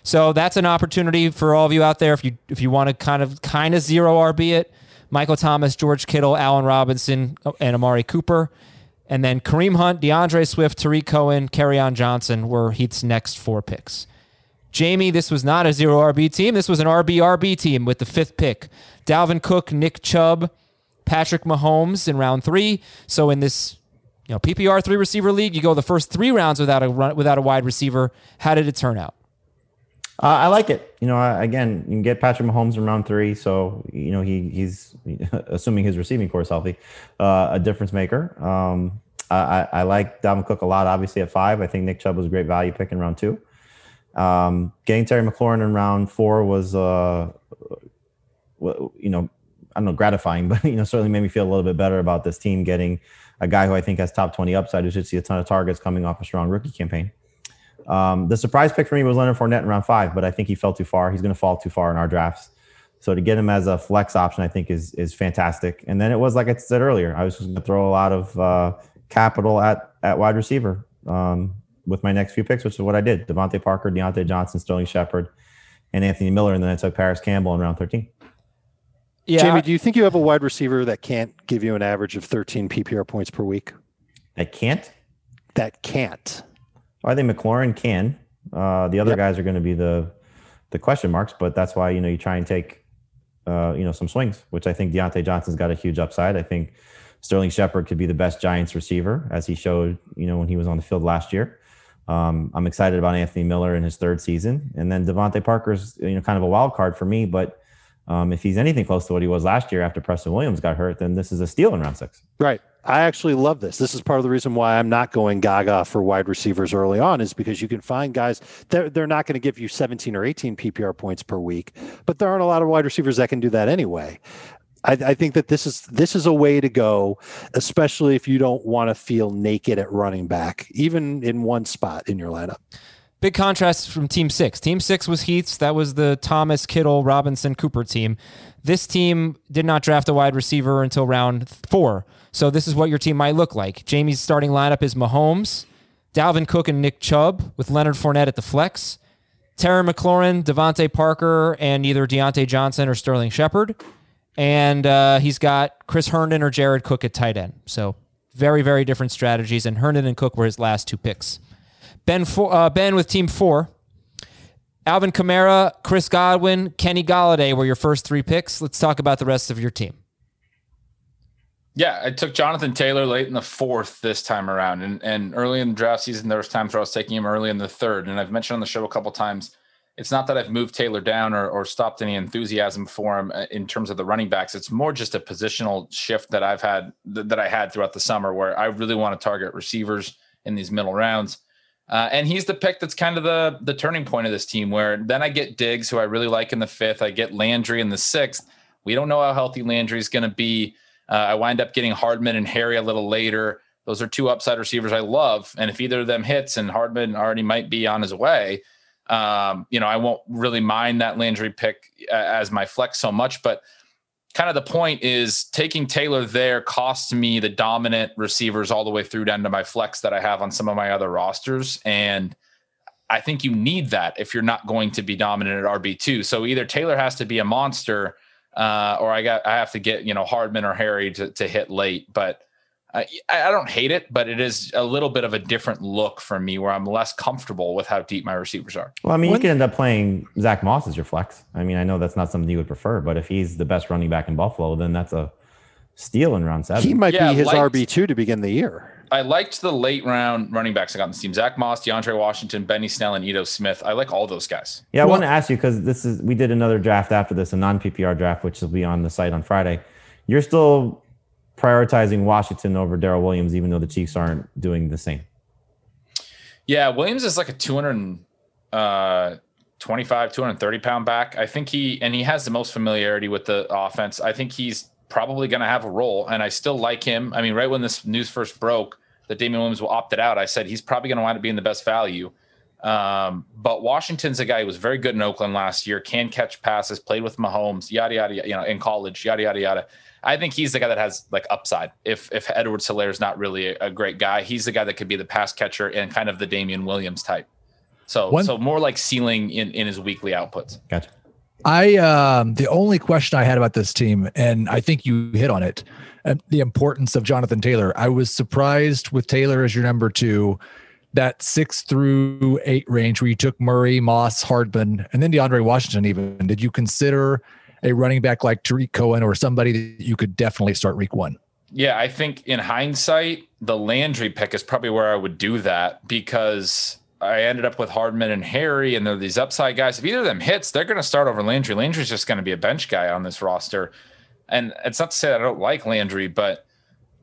So that's an opportunity for all of you out there. If you if you want to kind of kind of zero RB it, Michael Thomas, George Kittle, Allen Robinson, oh, and Amari Cooper, and then Kareem Hunt, D'Andre Swift, Tarik Cohen, on Johnson were Heath's next four picks. Jamey, this was not a zero RB team. This was an RB RB team with the fifth pick. Dalvin Cook, Nick Chubb, Patrick Mahomes in round three. So in this, you know, PPR three receiver league, you go the first three rounds without a run, without a wide receiver. How did it turn out? Uh, I like it. You know, I, again, you can get Patrick Mahomes in round three, so you know he he's [LAUGHS] assuming his receiving corps is healthy, uh, a difference maker. Um, I, I like Dalvin Cook a lot. Obviously at five, I think Nick Chubb was a great value pick in round two. Um, getting Terry McLaurin in round four was, uh, you know, I don't know, gratifying, [LAUGHS] but you know, certainly made me feel a little bit better about this team getting a guy who I think has top twenty upside, who should see a ton of targets coming off a strong rookie campaign. Um, the surprise pick for me was Leonard Fournette in round five, but I think he fell too far. He's going to fall too far in our drafts. So to get him as a flex option, I think is is fantastic. And then it was like I said earlier, I was just going to throw a lot of uh, capital at at wide receiver um, with my next few picks, which is what I did: DeVante Parker, Diontae Johnson, Sterling Shepard, and Anthony Miller, and then I took Parris Campbell in round thirteen. Yeah, Jamey, do you think you have a wide receiver that can't give you an average of 13 PPR points per week? That can't. That can't. I think McLaurin can. Uh, the other Yep. guys are going to be the the question marks, but that's why you know you try and take uh, you know some swings, which I think Diontae Johnson's got a huge upside. I think Sterling Shepard could be the best Giants receiver, as he showed you know when he was on the field last year. Um, I'm excited about Anthony Miller in his third season, and then DeVante Parker's you know kind of a wild card for me, but. Um, if he's anything close to what he was last year after Preston Williams got hurt, then this is a steal in round six. Right. I actually love this. This is part of the reason why I'm not going gaga for wide receivers early on is because you can find guys they're, they're not going to give you 17 or 18 PPR points per week, but there aren't a lot of wide receivers that can do that anyway. I, I think that this is this is a way to go, especially if you don't want to feel naked at running back, even in one spot in your lineup. Big contrast from Team Six. Team Six was Heath's. That was the Thomas, Kittle, Robinson, Cooper team. This team did not draft a wide receiver until round four. So this is what your team might look like. Jamey's starting lineup is Mahomes, Dalvin Cook, and Nick Chubb with Leonard Fournette at the flex. Terry McLaurin, DeVante Parker, and either Diontae Johnson or Sterling Shepard. And uh, he's got Chris Herndon or Jared Cook at tight end. So very, very different strategies. And Herndon and Cook were his last two picks. Ben, four, uh, ben with team four. Alvin Kamara, Chris Godwin, Kenny Golladay were your first three picks. Let's talk about the rest of your team. Yeah, I took Jonathan Taylor late in the fourth this time around, and and early in the draft season there was times where I was taking him early in the third, and I've mentioned on the show a couple times. It's not that I've moved Taylor down or, or stopped any enthusiasm for him uh, in terms of the running backs. It's more just a positional shift that I've had that I had throughout the summer, where I really want to target receivers in these middle rounds. Uh, and he's the pick that's kind of the the turning point of this team. Where then I get Diggs, who I really like in the fifth. I get Landry in the sixth. We don't know how healthy Landry is going to be. Uh, I wind up getting Hardman and Harry a little later. Those are two upside receivers I love. And if either of them hits, and Hardman already might be on his way, um, you know, I won't really mind that Landry pick as my flex so much. But kind of the point is taking Taylor there costs me the dominant receivers all the way through down to my flex that I have on some of my other rosters. And I think you need that if you're not going to be dominant at RB2. So either Taylor has to be a monster uh, or I got I have to get you know Hardman or Harry to to hit late. But I, I don't hate it, but it is a little bit of a different look for me where I'm less comfortable with how deep my receivers are. Well, I mean, When- you could end up playing Zack Moss as your flex. I mean, I know that's not something you would prefer, but if he's the best running back in Buffalo, then that's a steal in round seven. He might Yeah, be his liked- RB2 to begin the year. I liked the late round running backs I got on this team: Zack Moss, DeAndre Washington, Benny Snell, and Ito Smith. I like all those guys. yeah, I want to ask you because this is we did another draft after this, a non PPR draft, which will be on the site on Friday. You're still prioritizing Washington over Darrel Williams, even though the Chiefs aren't doing the same. Yeah, Williams is like a 200, uh, 25, 230 pound back. I think he, and he has the most familiarity with the offense. I think he's probably going to have a role, and I still like him. I mean, right when this news first broke, that Damien Williams will opt it out, I said he's probably going to wind up being the best value. Um, but Washington's a guy who was very good in Oakland last year, can catch passes, played with Mahomes, yada yada, yada you know, in college, yada yada yada. I think he's the guy that has like upside. If if Edwards-Helaire is not really a, a, great guy, he's the guy that could be the pass catcher and kind of the Damien Williams type. So One, so more like ceiling in in his weekly outputs. Gotcha. I um the only question I had about this team, and I think you hit on it, uh, the importance of Jonathan Taylor. I was surprised with Taylor as your number two that six through eight range where you took Murray, Moss, Hardman, and then DeAndre Washington. Even did you consider a running back like Tarik Cohen or somebody that you could definitely start week one? Yeah, I think in hindsight, the Landry pick is probably where I would do that because I ended up with Hardman and Harry, and they're these upside guys. If either of them hits, they're going to start over Landry. Landry's just going to be a bench guy on this roster. And it's not to say I don't like Landry, but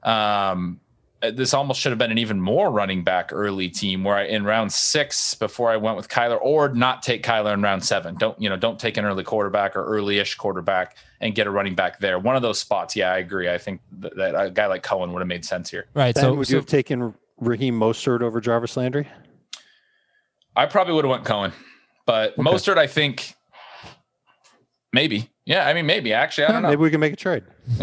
um, Uh, this almost should have been an even more running back early team where I in round six before I went with Kyler or not take Kyler in round seven. Don't you know? Don't take an early quarterback or early-ish quarterback and get a running back there. One of those spots. Yeah, I agree. I think that, that a guy like Cohen would have made sense here. Right. Ben, so would so, you have taken Raheem Mostert over Jarvis Landry? I probably would have went Cohen, but okay. Mostert, I think maybe. Yeah, I mean, maybe actually, I don't know. Maybe we can make a trade. [LAUGHS]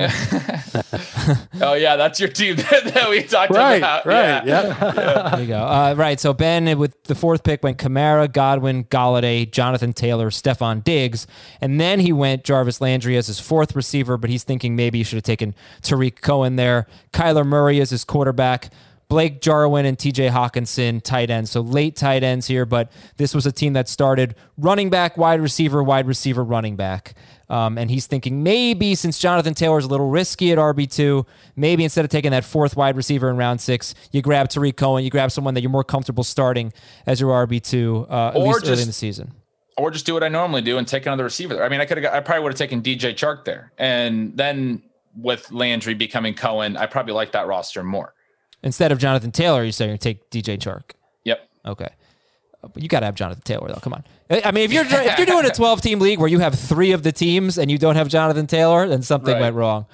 oh yeah, that's your team [LAUGHS] that we talked right, about. Right. Yeah. [LAUGHS] yeah. There you go. Uh, right. So Ben with the fourth pick went Kamara, Godwin, Golladay, Jonathan Taylor, Stefon Diggs, and then he went Jarvis Landry as his fourth receiver. But he's thinking maybe he should have taken Tarik Cohen there. Kyler Murray as his quarterback. Blake Jarwin and TJ Hockenson, tight ends. So late tight ends here, but this was a team that started running back, wide receiver, wide receiver, running back. Um, and he's thinking maybe since Jonathan Taylor's a little risky at RB2, maybe instead of taking that fourth wide receiver in round six, you grab Tarik Cohen, you grab someone that you're more comfortable starting as your RB2, uh, at or least just, early in the season. Or just do what I normally do and take another receiver there. I mean, I could have, I probably would have taken DJ Chark there. And then with Landry becoming Cohen, I probably like that roster more. Instead of Jonathan Taylor, you're saying take DJ Chark. Yep. Okay. You got to have Jonathan Taylor though. Come on. I mean, if you're if you're doing a [LAUGHS] 12 team league where you have three of the teams and you don't have Jonathan Taylor, then something right. went wrong.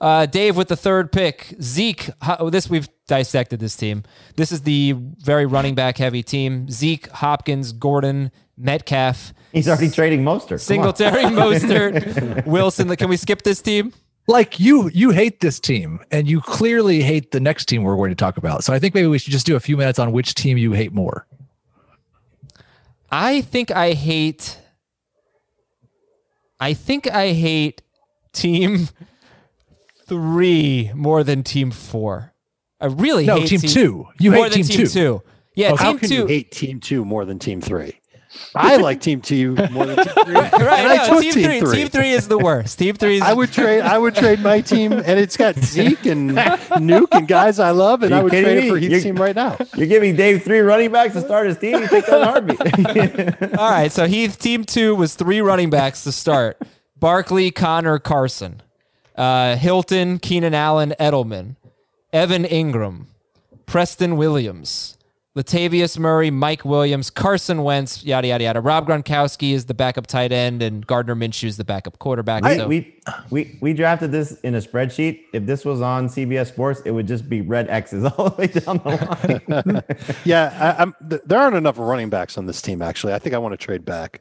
Uh, Dave with the third pick, Zeke. How, this we've dissected this team. This is the very running back heavy team. Zeke, Hopkins, Gordon, Metcalf. He's already trading Mostert. Singletary, [LAUGHS] Mostert, Wilson. Can we skip this team? like you you hate this team and you clearly hate the next team we're going to talk about so i think maybe we should just do a few minutes on which team you hate more i think i hate i think i hate team [LAUGHS] three more than team four. I really no hate team, team two. You hate team, team, two. two. Yeah oh, team how can two. you hate team two more than team three I like Team Two more than Team Three. [LAUGHS] right, no, team, team three, three, Team Three is the worst. Team Three. Is... I would trade. I would trade my team, and it's got [LAUGHS] Zeke and Nuke and guys I love, and I would trade me? it for Heath's team right now. You're giving Dave three running backs to start his team. You take that heartbeat. [LAUGHS] All right, so Heath Team Two was three running backs to start: Barkley, Conner, Carson, uh, Hilton, Keenan Allen, Edelman, Evan Engram, Preston Williams. Latavius Murray, Mike Williams, Carson Wentz, yada yada yada. Rob Gronkowski is the backup tight end, and Gardner Minshew is the backup quarterback. I, so. We we we drafted this in a spreadsheet. If this was on CBS Sports, it would just be red X's [LAUGHS] all the way down the line. [LAUGHS] yeah, I, there aren't enough running backs on this team. Actually, I think I want to trade back.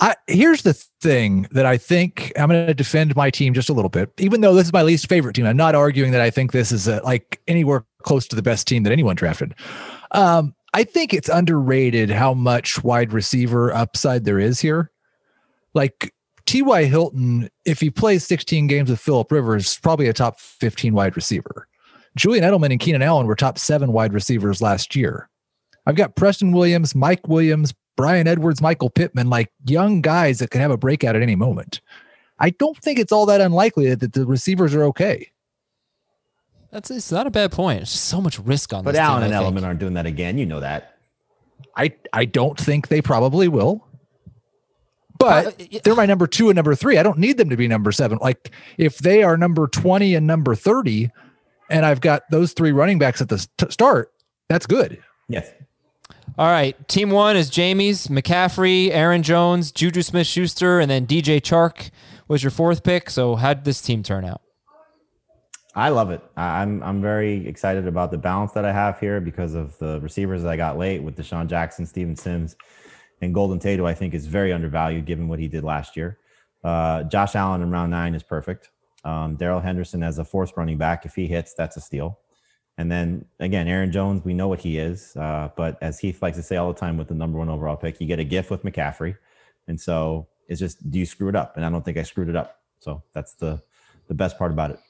I, here's the thing that I think I'm going to defend my team just a little bit, even though this is my least favorite team. I'm not arguing that I think this is a, like anywhere close to the best team that anyone drafted. Um, I think it's underrated how much wide receiver upside there is here. Like T.Y. Hilton, if he plays 16 games with Philip Rivers, probably a top 15 wide receiver. Julian Edelman and Keenan Allen were top seven wide receivers last year. I've got Preston Williams, Mike Williams, Bryan Edwards, Michael Pittman, like young guys that can have a breakout at any moment. I don't think it's all that unlikely that the receivers are okay. That's it's not a bad point. It's just so much risk on but this. Allen team, and Edelman aren't doing that again. You know that. I I don't think they probably will. But they're my number two and number three. I don't need them to be number seven. Like if they are number 20 and number 30, and I've got those three running backs at the st- start, that's good. Yes. All right. Team one is Jamey's McCaffrey, Aaron Jones, Juju Smith Schuster, and then DJ Chark was your fourth pick. So how did this team turn out? I love it. I'm I'm very excited about the balance that I have here because of the receivers that I got late with DeSean Jackson, Steven Sims, and Golden Tate, who I think is very undervalued given what he did last year. Uh, Josh Allen in round nine is perfect. Um, Darrell Henderson as a fourth running back, if he hits, that's a steal. And then again, Aaron Jones, we know what he is. Uh, but as Heath likes to say all the time with the number one overall pick, you get a gift with McCaffrey. And so it's just, do you screw it up? And I don't think I screwed it up. So that's the the best part about it.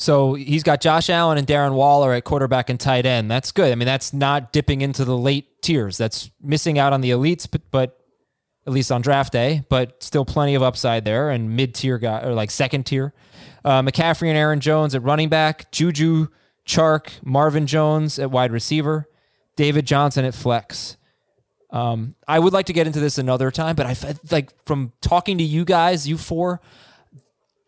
So he's got Josh Allen and Darren Waller at quarterback and tight end. That's good. I mean, that's not dipping into the late tiers. That's missing out on the elites, but, but at least on draft day, but still plenty of upside there and mid tier guy or like second tier. Uh, McCaffrey and Aaron Jones at running back, Juju, Chark, Marvin Jones at wide receiver, David Johnson at flex. Um, I would like to get into this another time, but I like from talking to you guys, you four,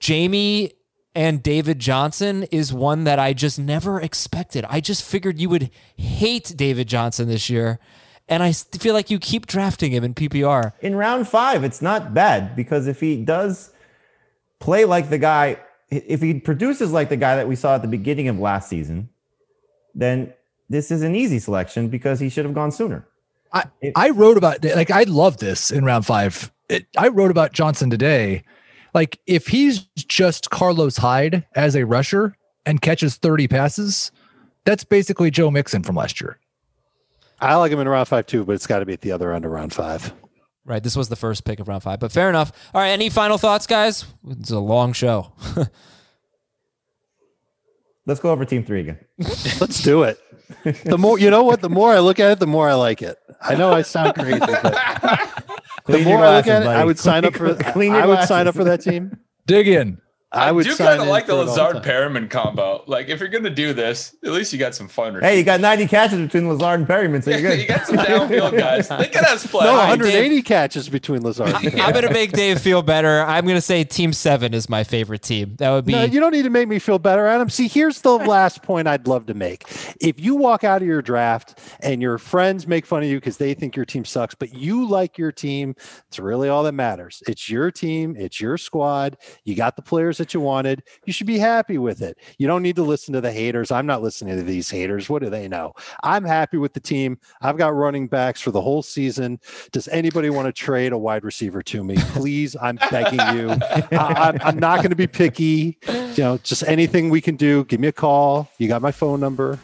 Jamey and David Johnson is one that I just never expected. I just figured you would hate David Johnson this year. And I feel like you keep drafting him in PPR. In round five, it's not bad because if he does play like the guy, if he produces like the guy that we saw at the beginning of last season, then this is an easy selection because he should have gone sooner. I, I wrote about like I love this in round five. It, I wrote about Johnson today. Like if he's just Carlos Hyde as a rusher and catches 30 passes, that's basically Joe Mixon from last year. I like him in round five too, but it's got to be at the other end of round five. Right. This was the first pick of round five, but fair enough. All right. Any final thoughts, guys? It's a long show. [LAUGHS] Let's go over team three again. [LAUGHS] Let's do it. The more you know what, the more I look at it, the more I like it. I know I sound crazy, but [LAUGHS] the Clean your more I look at it, I buddy. would sign up [LAUGHS] for Clean your I would sign up for that team. Dig in. I, I, would do kind of like the for it all Lazard time. Perriman combo. Like, if you're gonna do this, at least you got some fun. Hey, you got 90 catches between Lazard and Perriman, so you're [LAUGHS] good. you got some downfield guys. [LAUGHS] They can have splash. No, right, 180 catches between Lazard. and I'm going to make Dave feel better. I'm going to say team seven is my favorite team. That would be. No, you don't need to make me feel better, Adam. See, here's the last point I'd love to make. If you walk out of your draft and your friends make fun of you because they think your team sucks, but you like your team, it's really all that matters. It's your team, it's your squad. You got the players that you wanted. You should be happy with it. You don't need to listen to the haters. I'm not listening to these haters. What do they know? I'm happy with the team. I've got running backs for the whole season. Does anybody want to trade a wide receiver to me? Please, I'm begging you. I, I'm not going to be picky. You know, just anything we can do. Give me a call. You got my phone number.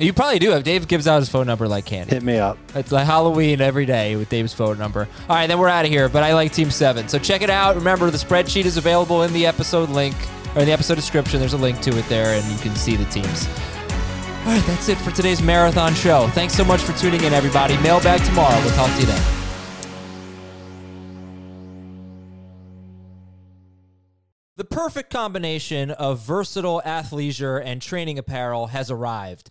You probably do have. Dave gives out his phone number like candy. Hit me up. It's like Halloween every day with Dave's phone number. All right, then we're out of here. But I like Team Seven, so check it out. Remember, the spreadsheet is available in the episode link or in the episode description. There's a link to it there, and you can see the teams. All right, that's it for today's marathon show. Thanks so much for tuning in, everybody. Mailbag tomorrow. We'll talk to you then. The perfect combination of versatile athleisure and training apparel has arrived.